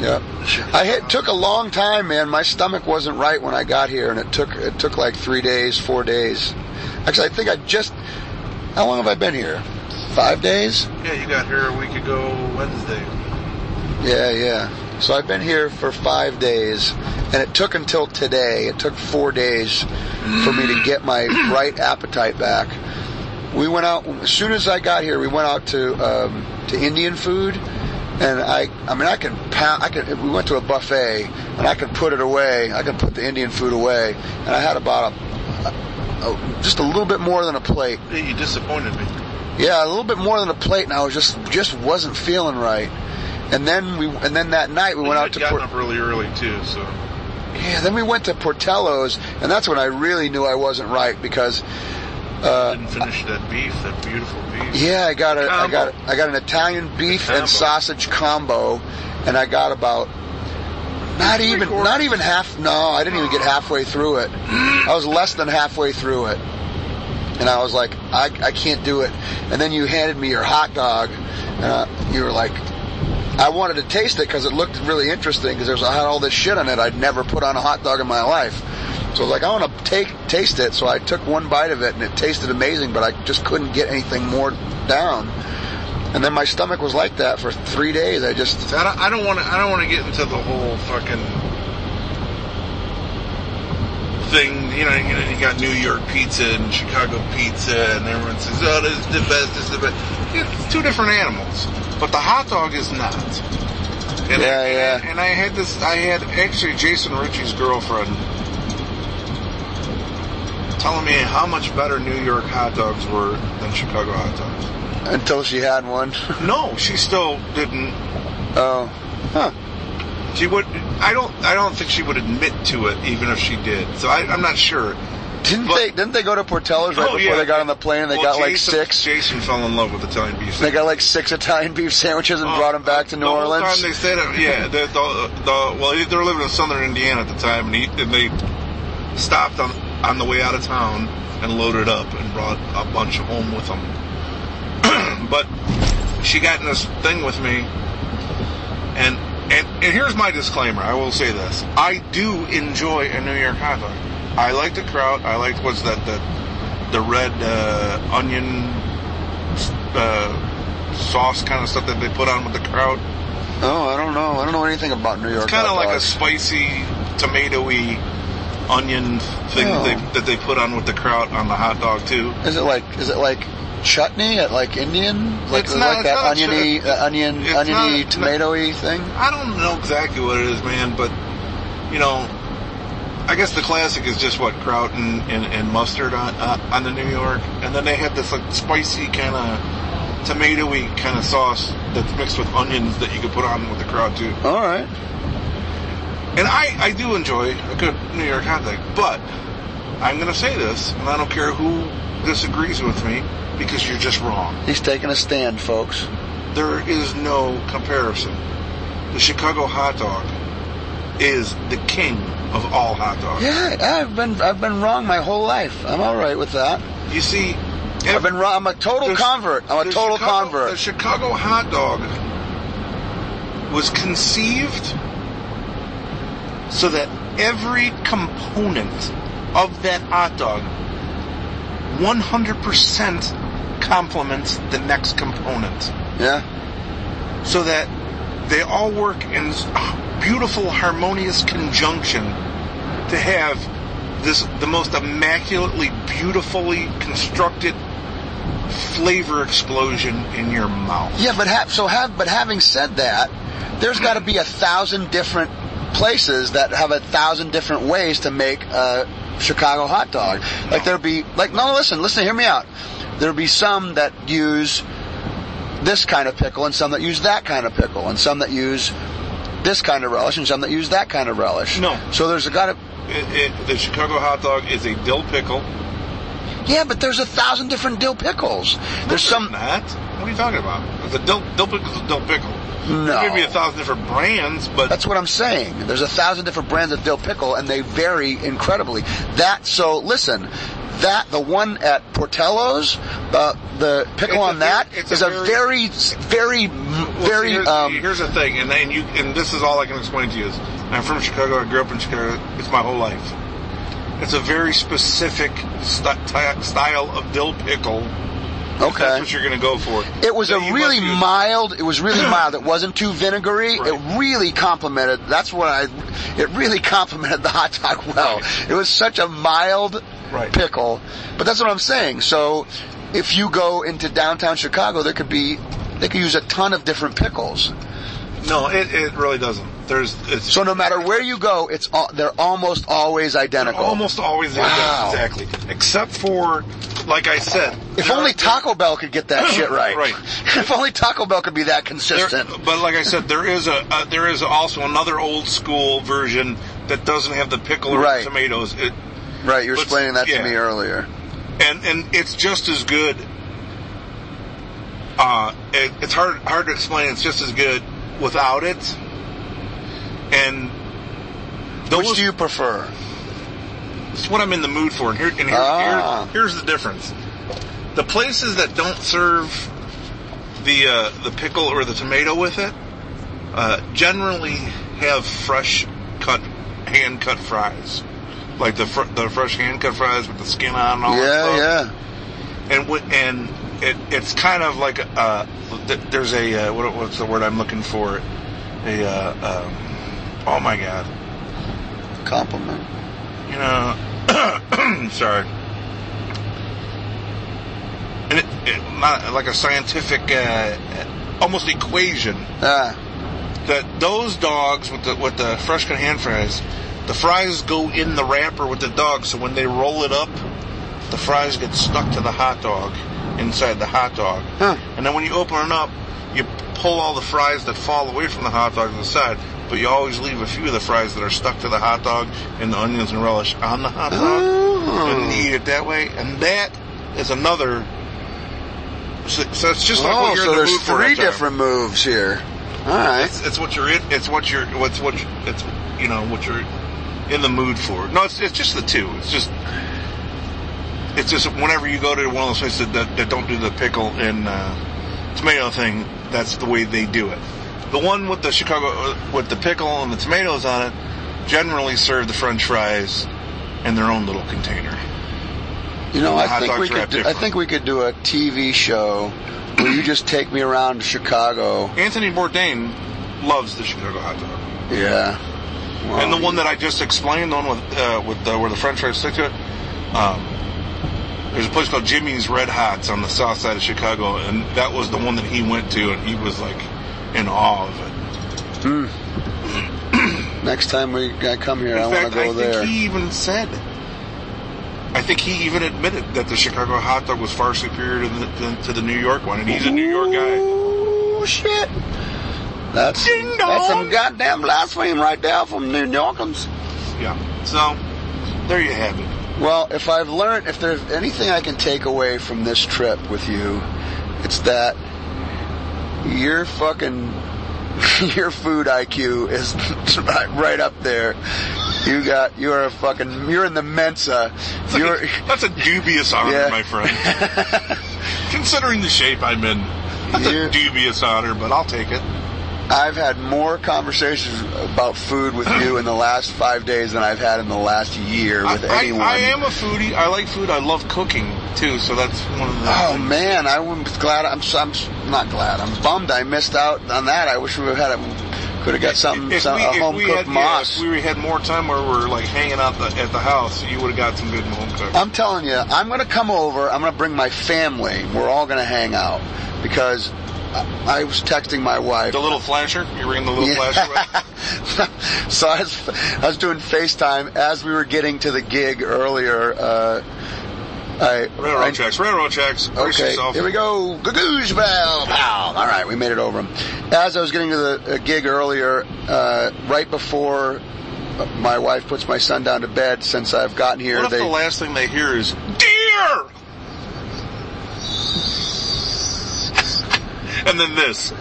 Yep. I it took a long time, man. My stomach wasn't right when I got here, and it took it took like three days, four days. Actually, I think I just. How long have I been here? Five days? Yeah, you got here a week ago Wednesday. Yeah, yeah. So I've been here for five days, and it took until today. It took four days for me to get my right appetite back. We went out as soon as I got here. We went out to um, to Indian food, and I I mean I can pound, I can. We went to a buffet, and I could put it away. I could put the Indian food away, and I had about a, a, a just a little bit more than a plate. You disappointed me. Yeah, a little bit more than a plate, and I was just just wasn't feeling right. And then we and then that night we went out to gotten Port- up really early too, so yeah. Then we went to Portillo's, and that's when I really knew I wasn't right because uh, didn't finish that beef, that beautiful beef. yeah, I got a I got I got an Italian beef and sausage combo, and I got about not Three even quarters. not even half. No, I didn't even get halfway through it. I was less than halfway through it, and I was like, I I can't do it. And then you handed me your hot dog, and uh, you were like. I wanted to taste it because it looked really interesting because there's I had all this shit on it I'd never put on a hot dog in my life. So I was like, I want to take taste it. So I took one bite of it and it tasted amazing, but I just couldn't get anything more down. And then my stomach was like that for three days. I just So I don't, I don't want to. I don't want to get into the whole fucking thing. You know, you know, you got New York pizza and Chicago pizza, and everyone says, "Oh, this is the best. This is the best." It's two different animals, but the hot dog is not. And Yeah, I, yeah. And I had this. I had actually Jason Ritchie's girlfriend telling me how much better New York hot dogs were than Chicago hot dogs. until she had one. No, she still didn't oh, huh. She would. I don't. I don't think she would admit to it, even if she did. So I, I'm not sure. Didn't But- they? Didn't they go to Portillo's right Oh, before yeah. they got on the plane? and They Well, got like six. Jason fell in love with Italian beef. They got like six Italian beef sandwiches and oh, brought them back uh, to New the whole Orleans. time they said it. Yeah. The, the, the, well, they were living in southern Indiana at the time, and, he, and they stopped on on the way out of town and loaded up and brought a bunch home with them. but she got in this thing with me, and and and here's my disclaimer. I will say this: I do enjoy a New York hot dog. I like the kraut. I like what's that the the red uh, onion uh, sauce kind of stuff that they put on with the kraut. Oh, I don't know. I don't know anything about New York. It's kind of like a spicy, tomatoey onion thing Oh. that, they, that they put on with the kraut on the hot dog too. Is it like is it like chutney at like Indian? Like, It's not- like that not oniony, uh, onion, it's oniony, not- tomatoey thing? I don't know exactly what it is, man, but you know, I guess the classic is just what kraut and, and, and mustard on uh, on the New York, and then they have this like spicy kind of tomatoey kind of sauce that's mixed with onions that you could put on with the kraut too. All right. And I, I do enjoy a good New York hot dog, but I'm going to say this, and I don't care who disagrees with me, because you're just wrong. He's taking a stand, folks. There is no comparison. The Chicago hot dog is the king of all hot dogs. Yeah, I've been I've been wrong my whole life. I'm all right with that. You see, I've been wrong. I'm a total convert. I'm a total Chicago- The. Chicago hot dog was conceived so that every component of that hot dog 100% complements the next component. Yeah. So that they all work in ah, beautiful harmonious conjunction to have this the most immaculately beautifully constructed flavor explosion in your mouth. Yeah, but ha- so have but having said that, there's got to be a thousand different places that have a thousand different ways to make a Chicago hot dog. Like there'd be like no, listen, listen, hear me out. There'd be some that use this kind of pickle and some that use that kind of pickle and some that use this kind of relish and some that use that kind of relish. No. So there's a got it, the Chicago hot dog is a dill pickle. Yeah, but there's a thousand different dill pickles. There's some Not. What are you talking about? A dill, dill pickle is a dill pickle. No. There may be a thousand different brands, but That's what I'm saying. There's a thousand different brands of dill pickle, and they vary incredibly. That so listen, that the one at Portillo's, uh, the pickle on that it's is a very, very, Well, very. see, here's, um, here's the thing, and and you and this is all I can explain to you is I'm from Chicago. I grew up in Chicago. It's my whole life. It's a very specific st- ty- style of dill pickle. okay. that's what you're going to go for. It was a really mild. It was really mild. It wasn't too vinegary. Right. It really complemented. That's what I. It really complemented the hot dog well. Right. It was such a mild Right. pickle. But that's what I'm saying. So if you go into downtown Chicago, there could be. They could use a ton of different pickles. No, it, it really doesn't. There's it's So no matter where you go, it's all, they're almost always identical. almost always Wow. exactly, except for like I said. If only Taco Bell could get that shit right. Right. If only Taco Bell could be that There, consistent. but like I said, there is a uh, there is also another old school version that doesn't have the pickle or Right. the tomatoes. It, right, you were explaining that yeah. to me earlier. and and it's just as good. Uh, it, it's hard hard to explain. It's just as good without it. And those, Which do you prefer? it's what I'm in the mood for. And here, and here, Ah. here- here's the difference: the places that don't serve the uh, the pickle or the tomato with it uh, generally have fresh cut, hand cut fries, like the fr- the fresh hand cut fries with the skin on and all that Yeah, stuff. yeah. and w- and it, it's kind of like a, uh, th- there's a uh, what, what's the word I'm looking for? A uh, um, oh my god, Compliment. you know, sorry. And it, it, not like a scientific, uh, almost equation Ah, that those dogs with the with the fresh cut hand fries, the fries go in the wrapper with the dog, so when they roll it up, the fries get stuck to the hot dog inside the hot dog. Huh. And then when you open it up, you pull all the fries that fall away from the hot dog to the side, but you always leave a few of the fries that are stuck to the hot dog and the onions and relish on the hot dog, Oh. and eat it that way. And that is another. So, so it's just like oh, what you're so in the there's mood for three different moves here. All right. It's, it's what you're in. It's what you're. What's what? you- It's you know what you're. in the mood for. No, it's, it's just the two. It's just it's just whenever you go to one of those places that, that don't do the pickle and uh, tomato thing, that's the way they do it. The one with the Chicago uh, with the pickle and the tomatoes on it generally serve the French fries in their own little container. You know, I think we could. Do, I think we could do a TV show where you just take me around to Chicago. Anthony Bourdain loves the Chicago hot dog. Yeah. Well, and the one that I just explained, the one with uh, with uh, where the French fries stick to it. Um, there's a place called Jimmy's Red Hots on the south side of Chicago, and that was the one that he went to, and he was like in awe of it. Hmm. Next time we I come here, In I want to go there. I there. think he even said. I think he even admitted that the Chicago hot dog was far superior to the, to, to the New York one, and he's a New York guy. Oh shit! That's that's some goddamn blasphemy right there from New Yorkers. Yeah. So there you have it. Well, if I've learned, if there's anything I can take away from this trip with you, it's that your fucking your food IQ is right, up there. You got you're a fucking you're in the Mensa. Like You're a- that's a dubious honor, Yeah. my friend. Considering the shape I'm in, that's Yeah. a dubious honor, but I'll take it. I've had more conversations about food with you in the last five days than I've had in the last year with I, anyone. I, I am a foodie. I like food. I love cooking too. So that's one of the. Oh man, I was glad. I'm, I'm not glad. I'm bummed I missed out on that. I wish we had a could have got something, If some, we, a home cooked had, yeah, if we had more time where we're like hanging out the, at the house, you would have got some good home cooked. I'm telling you, I'm going to come over. I'm going to bring my family. We're all going to hang out because I, was texting my wife. the little flasher, you ring the little flasher. So I was, I was doing FaceTime as we were getting to the gig earlier. Uh, I, Railroad I- checks, railroad checks. Brace Okay, yourself. here we go. Gagoosh bell, pow. All right, we made it over. As I was getting to the uh, gig earlier, uh, right before my wife puts my son down to bed, since I've gotten here, What if they the last thing they hear is deer? and then this.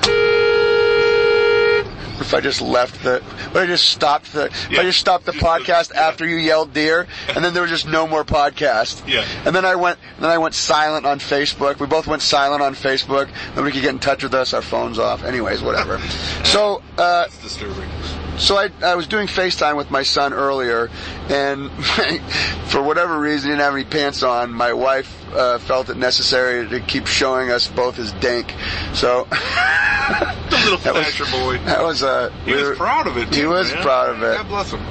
if I just left the, if I just stopped the, if I just stopped the podcast yeah. after you yelled deer, and then there was just no more podcast. Yeah. And then I went, then I went silent on Facebook. We both went silent on Facebook. Nobody could get in touch with us. Our phones off. Anyways, whatever. so, uh, It's disturbing. So I, I was doing FaceTime with my son earlier, and for whatever reason, he didn't have any pants on. My wife uh, felt it necessary to keep showing us both his dank. So The little That boy. that was uh, He we was were- proud of it. He was man. proud of it. God bless him.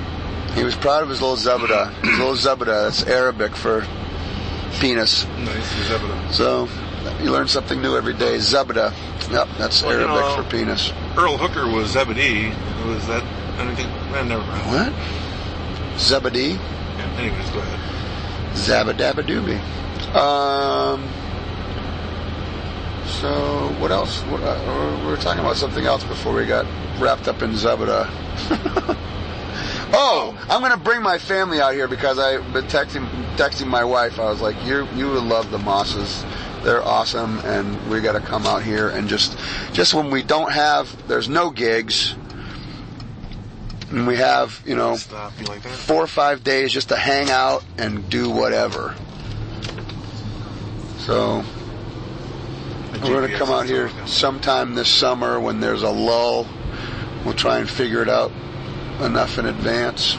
He was proud of his little zabada. His little zabada. That's Arabic for penis. Nice, evident. So you learn something new every day. Zabada. Yep, that's Well, you Arabic know- for penis. Earl Hooker was Zebedee. Was that anything? Man, never mind. What? Zebedee? Yeah, anyways, go ahead. Zabadabadooby. Um. So what else? What, uh, we were talking about something else before we got wrapped up in Zabada. oh, I'm gonna bring my family out here because I've been texting texting my wife. I was like, "You you would love the Mosses. They're awesome, and we got to come out here and just just when we don't have there's no gigs." And we have, you know, like four or five days just to hang out and do whatever. So we're going to come out here sometime this summer when there's a lull. We'll try and figure it out enough in advance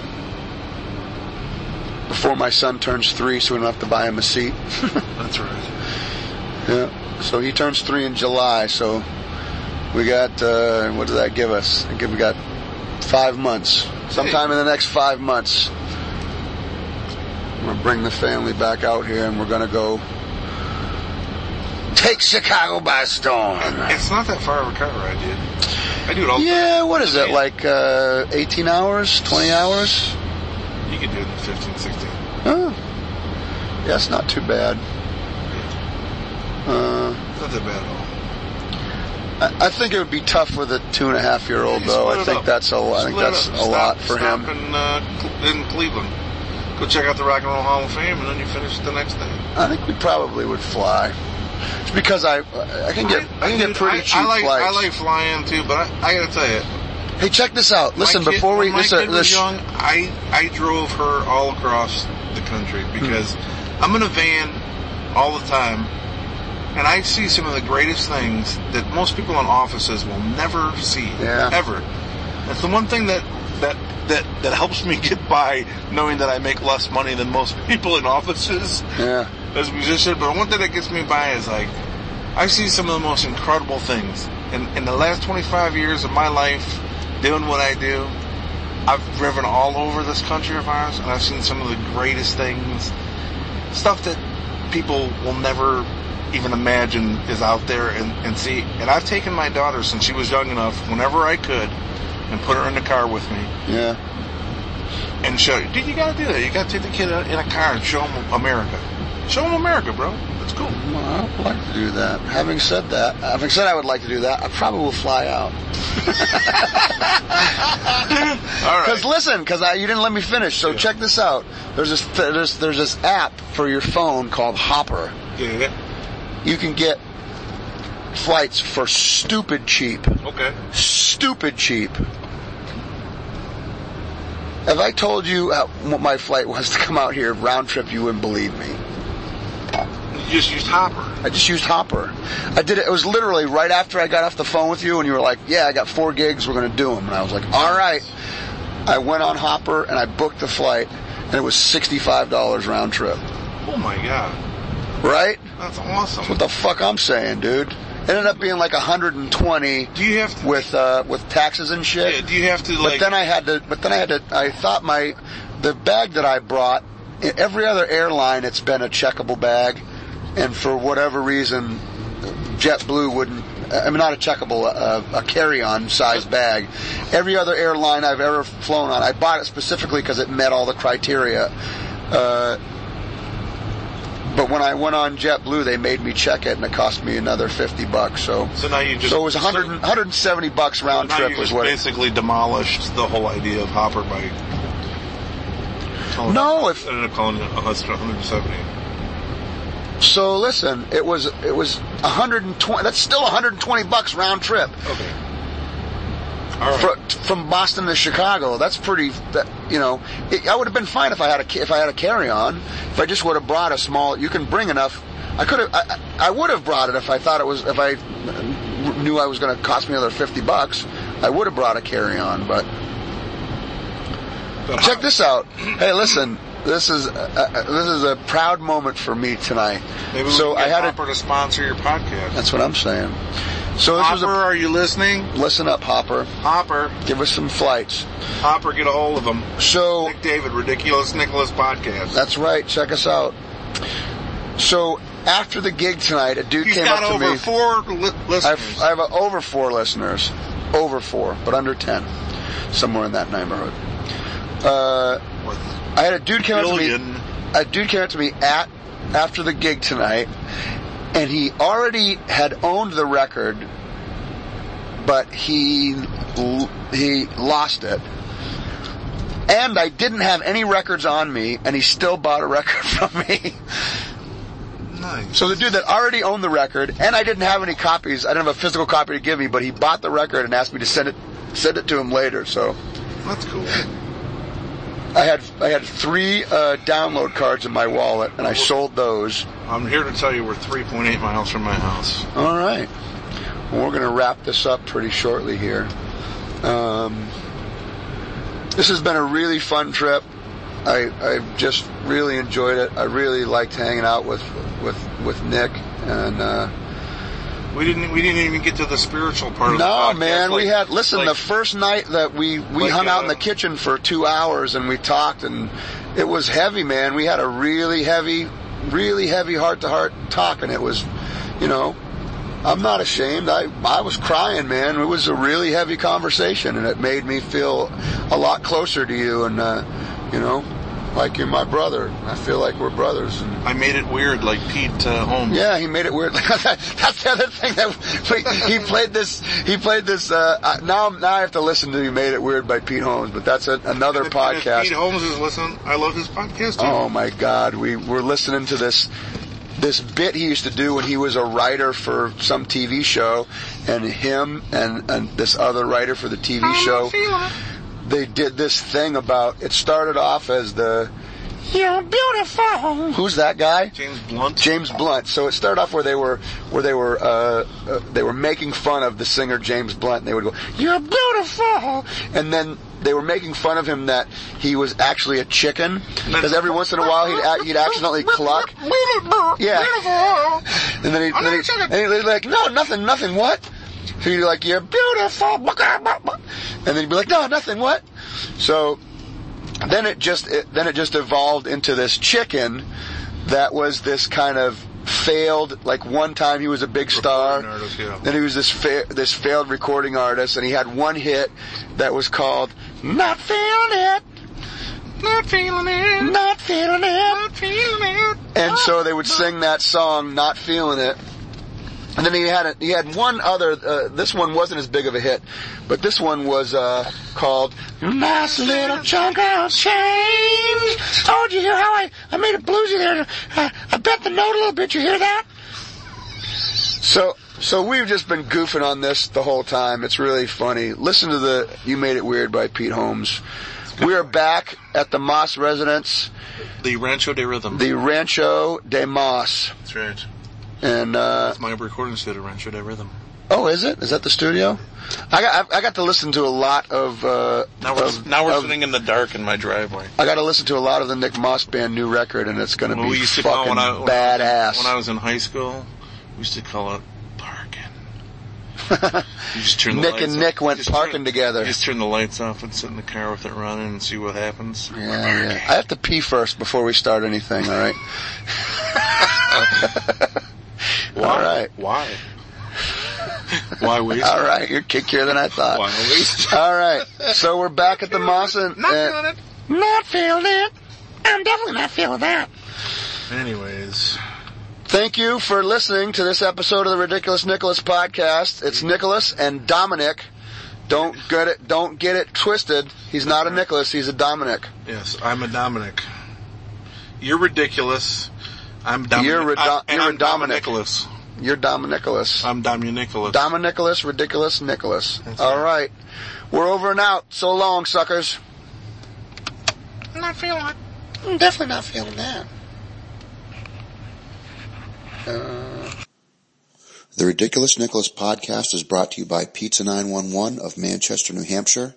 before my son turns three, so we don't have to buy him a seat. That's right. yeah. So he turns three in July. So we got uh, what does that give us? I we got five months. Sometime in the next five months, we're gonna bring the family back out here, and we're gonna go take Chicago by storm. It's not that far of a car ride, dude. I do it all the Yeah, what is it like? Uh, 18 hours, 20 hours? You can do it in 15, 16. Oh, yeah, it's not too bad. Uh, not that bad at all. I, I think it would be tough with a two and a half year old though. I think up. that's a lot. I think that's a Stop- lot for him. In, uh, in Cleveland. Go check out the Rock and Roll Hall of Fame, and then you finish the next day. I think we probably would fly. It's because I I can get I, can get pretty I, cheap I like flights. I like flying too, but I, I gotta tell you, Hey, check this out. Listen, kid- before we when my listen, kid this, young, I I drove her all across the country because Hmm. I'm in a van all the time, and I see some of the greatest things that most people in offices will never see Yeah. ever. That's the one thing that that that that helps me get by, knowing that I make less money than most people in offices yeah, as a musician. But one thing that gets me by is like I see some of the most incredible things. In in the last 25 years of my life, doing what I do, I've driven all over this country of ours, and I've seen some of the greatest things, stuff that people will never even imagine is out there and, and see. And I've taken my daughter since she was young enough, whenever I could, and put her in the car with me yeah. and show you. Dude, you gotta do that. You gotta take the kid in a car and show him America. Show him America, bro. That's cool. Well, I would like to do that. Having said that, having said I would like to do that, I probably will fly out. All right. Because listen, because you didn't let me finish. So check this out. There's this there's there's this app for your phone called Hopper. Yeah. You can get flights for stupid cheap. Okay. Stupid cheap. If I told you what my flight was to come out here round trip, you wouldn't believe me. You just used Hopper. I just used Hopper. I did it. It was literally right after I got off the phone with you, and you were like, "Yeah, I got four gigs. We're going to do them." And I was like, "All right." I went on Hopper and I booked the flight, and it was sixty-five dollars round trip. Oh my god. Right? That's awesome. What the fuck I'm saying, dude? It ended up being like 120 do you have to, with uh, with taxes and shit. yeah, do you have to But then I had to. But then I had to. I thought my the bag that I brought. Every other airline, it's been a checkable bag, and for whatever reason, JetBlue wouldn't. I mean, not a checkable, uh, a carry-on size bag. Every other airline I've ever flown on, I bought it specifically because it met all the criteria. Uh, but when I went on JetBlue, they made me check it, and it cost me another fifty bucks. So, so now you just so it was 100, so 170 bucks round now trip you was what. it- basically demolished the whole idea of Hopper by No, it, if- ended up calling it 170. So listen, it was it was 120. That's still 120 bucks round trip Okay. All right. Fro- from Boston to Chicago. That's pretty. That you know, it, I would have been fine if I had a if I had a carry on. If I just would have brought a small. You can bring enough. I could have. I, I would have brought it if I thought it was. If I knew I was going to cost me another 50 bucks. I would have brought a carry on, But check this out. Hey, listen. This is uh, uh, this is a proud moment for me tonight. Maybe so I had Hopper to sponsor your podcast. That's what I'm saying. So this Hopper, was a are you listening? listen up, Hopper. Hopper, Give us some flights. Hopper, get a hold of him. So Nick David, Ridiculous Nicholas podcast. that's right. Check us out. So after the gig tonight, a dude He's came got up to me. over me. four li- listeners. have, I have uh, over four listeners, over four, but under ten, somewhere in that neighborhood. Uh, I had a dude came up to me. A dude came up to me at after the gig tonight, and he already had owned the record, but he he lost it. And I didn't have any records on me, and he still bought a record from me. Nice. So the dude that already owned the record, and I didn't have any copies, I didn't have a physical copy to give me, but he bought the record and asked me to send it send it to him later. So That's cool. I had I had three uh, download cards in my wallet, and I sold those. I'm here to tell you we're 3.8 miles from my house. All right. Well, we're going to wrap this up pretty shortly here. Um, this has been a really fun trip. I, I just really enjoyed it. I really liked hanging out with with with Nick and. Uh, We didn't. We didn't even get to the spiritual part of the no, man, we had listen. like- the first night that we we like, hung out in uh, the kitchen for two hours and we talked, and it was heavy, man. We had a really heavy, really heavy heart to heart talk, and it was, you know, I'm not ashamed. I I was crying, man. It was a really heavy conversation, and it made me feel a lot closer to you, and uh, you know, like you're my brother. I feel like we're brothers. I made it weird, like Pete uh, Holmes. yeah, he made it weird. That's the other thing that we, he played this. He played this. Uh, now, now I have to listen to "You Made It Weird" by Pete Holmes, but that's a, another and if podcast. Pete Holmes is listening. I love his podcast. Too. Oh my God, we we're listening to this this bit he used to do when he was a writer for some TV show, and him and, and this other writer for the TV show, they did this thing about. It started off as the "You're beautiful." Who's that guy? James Blunt. James Blunt. So it started off where they were where they were uh, uh, they were making fun of the singer James Blunt. And they would go, "You're beautiful," and then they were making fun of him that he was actually a chicken because every once in a while he'd a- he'd accidentally cluck. Yeah. And then he'd, then he'd, and he'd be like, "No, nothing, nothing. What?" So be like, "You're beautiful," and then he'd be like, "No, nothing. What?" So then it just it, then it just evolved into this chicken that was this kind of failed like one time he was a big star artist, yeah. then he was this fa- this failed recording artist and he had one hit that was called not feeling it Not feeling it. not feeling it Not feeling it. and so they would sing that song not feeling it and then he had a, he had one other. Uh, this one wasn't as big of a hit, but this one was uh, called "Nice Little Chunk of Change." Oh, did you hear how I I made a bluesy there? I, I bent the note a little bit. You hear that? So so we've just been goofing on this the whole time. It's really funny. Listen to the "You Made It Weird" by Pete Holmes. We are back at the Moss residence, The Rancho de Rhythm. the Rancho de Moss, That's right. And uh, That's my recording studio, Rancho de Rhythm. Oh, is it? Is that the studio? I got I got to listen to a lot of. Uh, Now we're of- now we're of- sitting in the dark in my driveway. I got to listen to a lot of the Nick Moss band new record, and it's going to When be we used to fucking when I when badass. when I was in high school, we used to call it parking. You just turn the Nick and off. Nick went Just parking turn- together. You just turn the lights off and sit in the car with it running and see what happens. yeah, yeah. I have to pee first before we start anything. All right. Why? All right. Why? Why waste? All right. You're kickier than I thought. Why waste? All right. So we're back at the Moss and Not and- uh, feeling it. Not feeling it. I'm definitely not feeling that. Anyways, Thank you for listening to this episode of the Ridiculous Nicholas podcast. It's mm-hmm. Nicholas and Dominic. Don't get it, don't get it twisted. He's not a mm-hmm. Nicholas, he's a Dominic. yes, I'm a Dominic. You're ridiculous. I'm Dominic. You're a Do- I- you're a I'm Dominic. Nicholas. You're Dominicolas. I'm Dominicolas. Dominicolas, ridiculous Nicholas. That's All right. right. We're over and out. So long, suckers. I'm not feeling it. I'm definitely not feeling that. Uh, The Ridiculous Nicholas podcast is brought to you by Pizza 911 of Manchester, New Hampshire.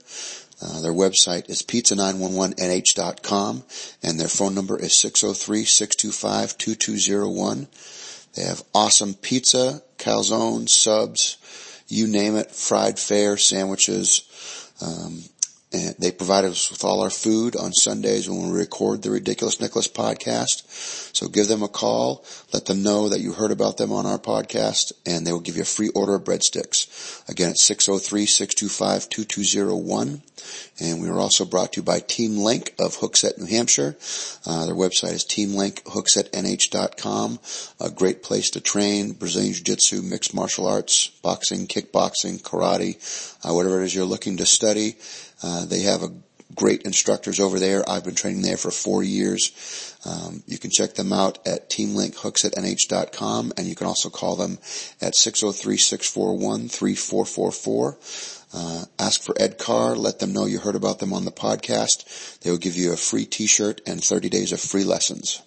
Uh, their website is pizza911nh.com and their phone number is 603-625-2201. They have awesome pizza, calzones, subs, you name it, fried fare, sandwiches. Um, and they provide us with all our food on Sundays when we record the Ridiculous Nicholas podcast. So give them a call, let them know that you heard about them on our podcast, and they will give you a free order of breadsticks. Again, it's 603-625-2201. And we are also brought to you by Team Link of Hooksett, New Hampshire. Uh, their website is teamlinkhooksetnh.com. A great place to train Brazilian Jiu-Jitsu, mixed martial arts, boxing, kickboxing, karate, uh, whatever it is you're looking to study. Uh, they have a great instructors over there. I've been training there for four years. Um, you can check them out at teamlinkhooksetnh.com and you can also call them at 603-641-3444. Uh, ask for Ed Carr. Let them know you heard about them on the podcast. They will give you a free t-shirt and 30 days of free lessons.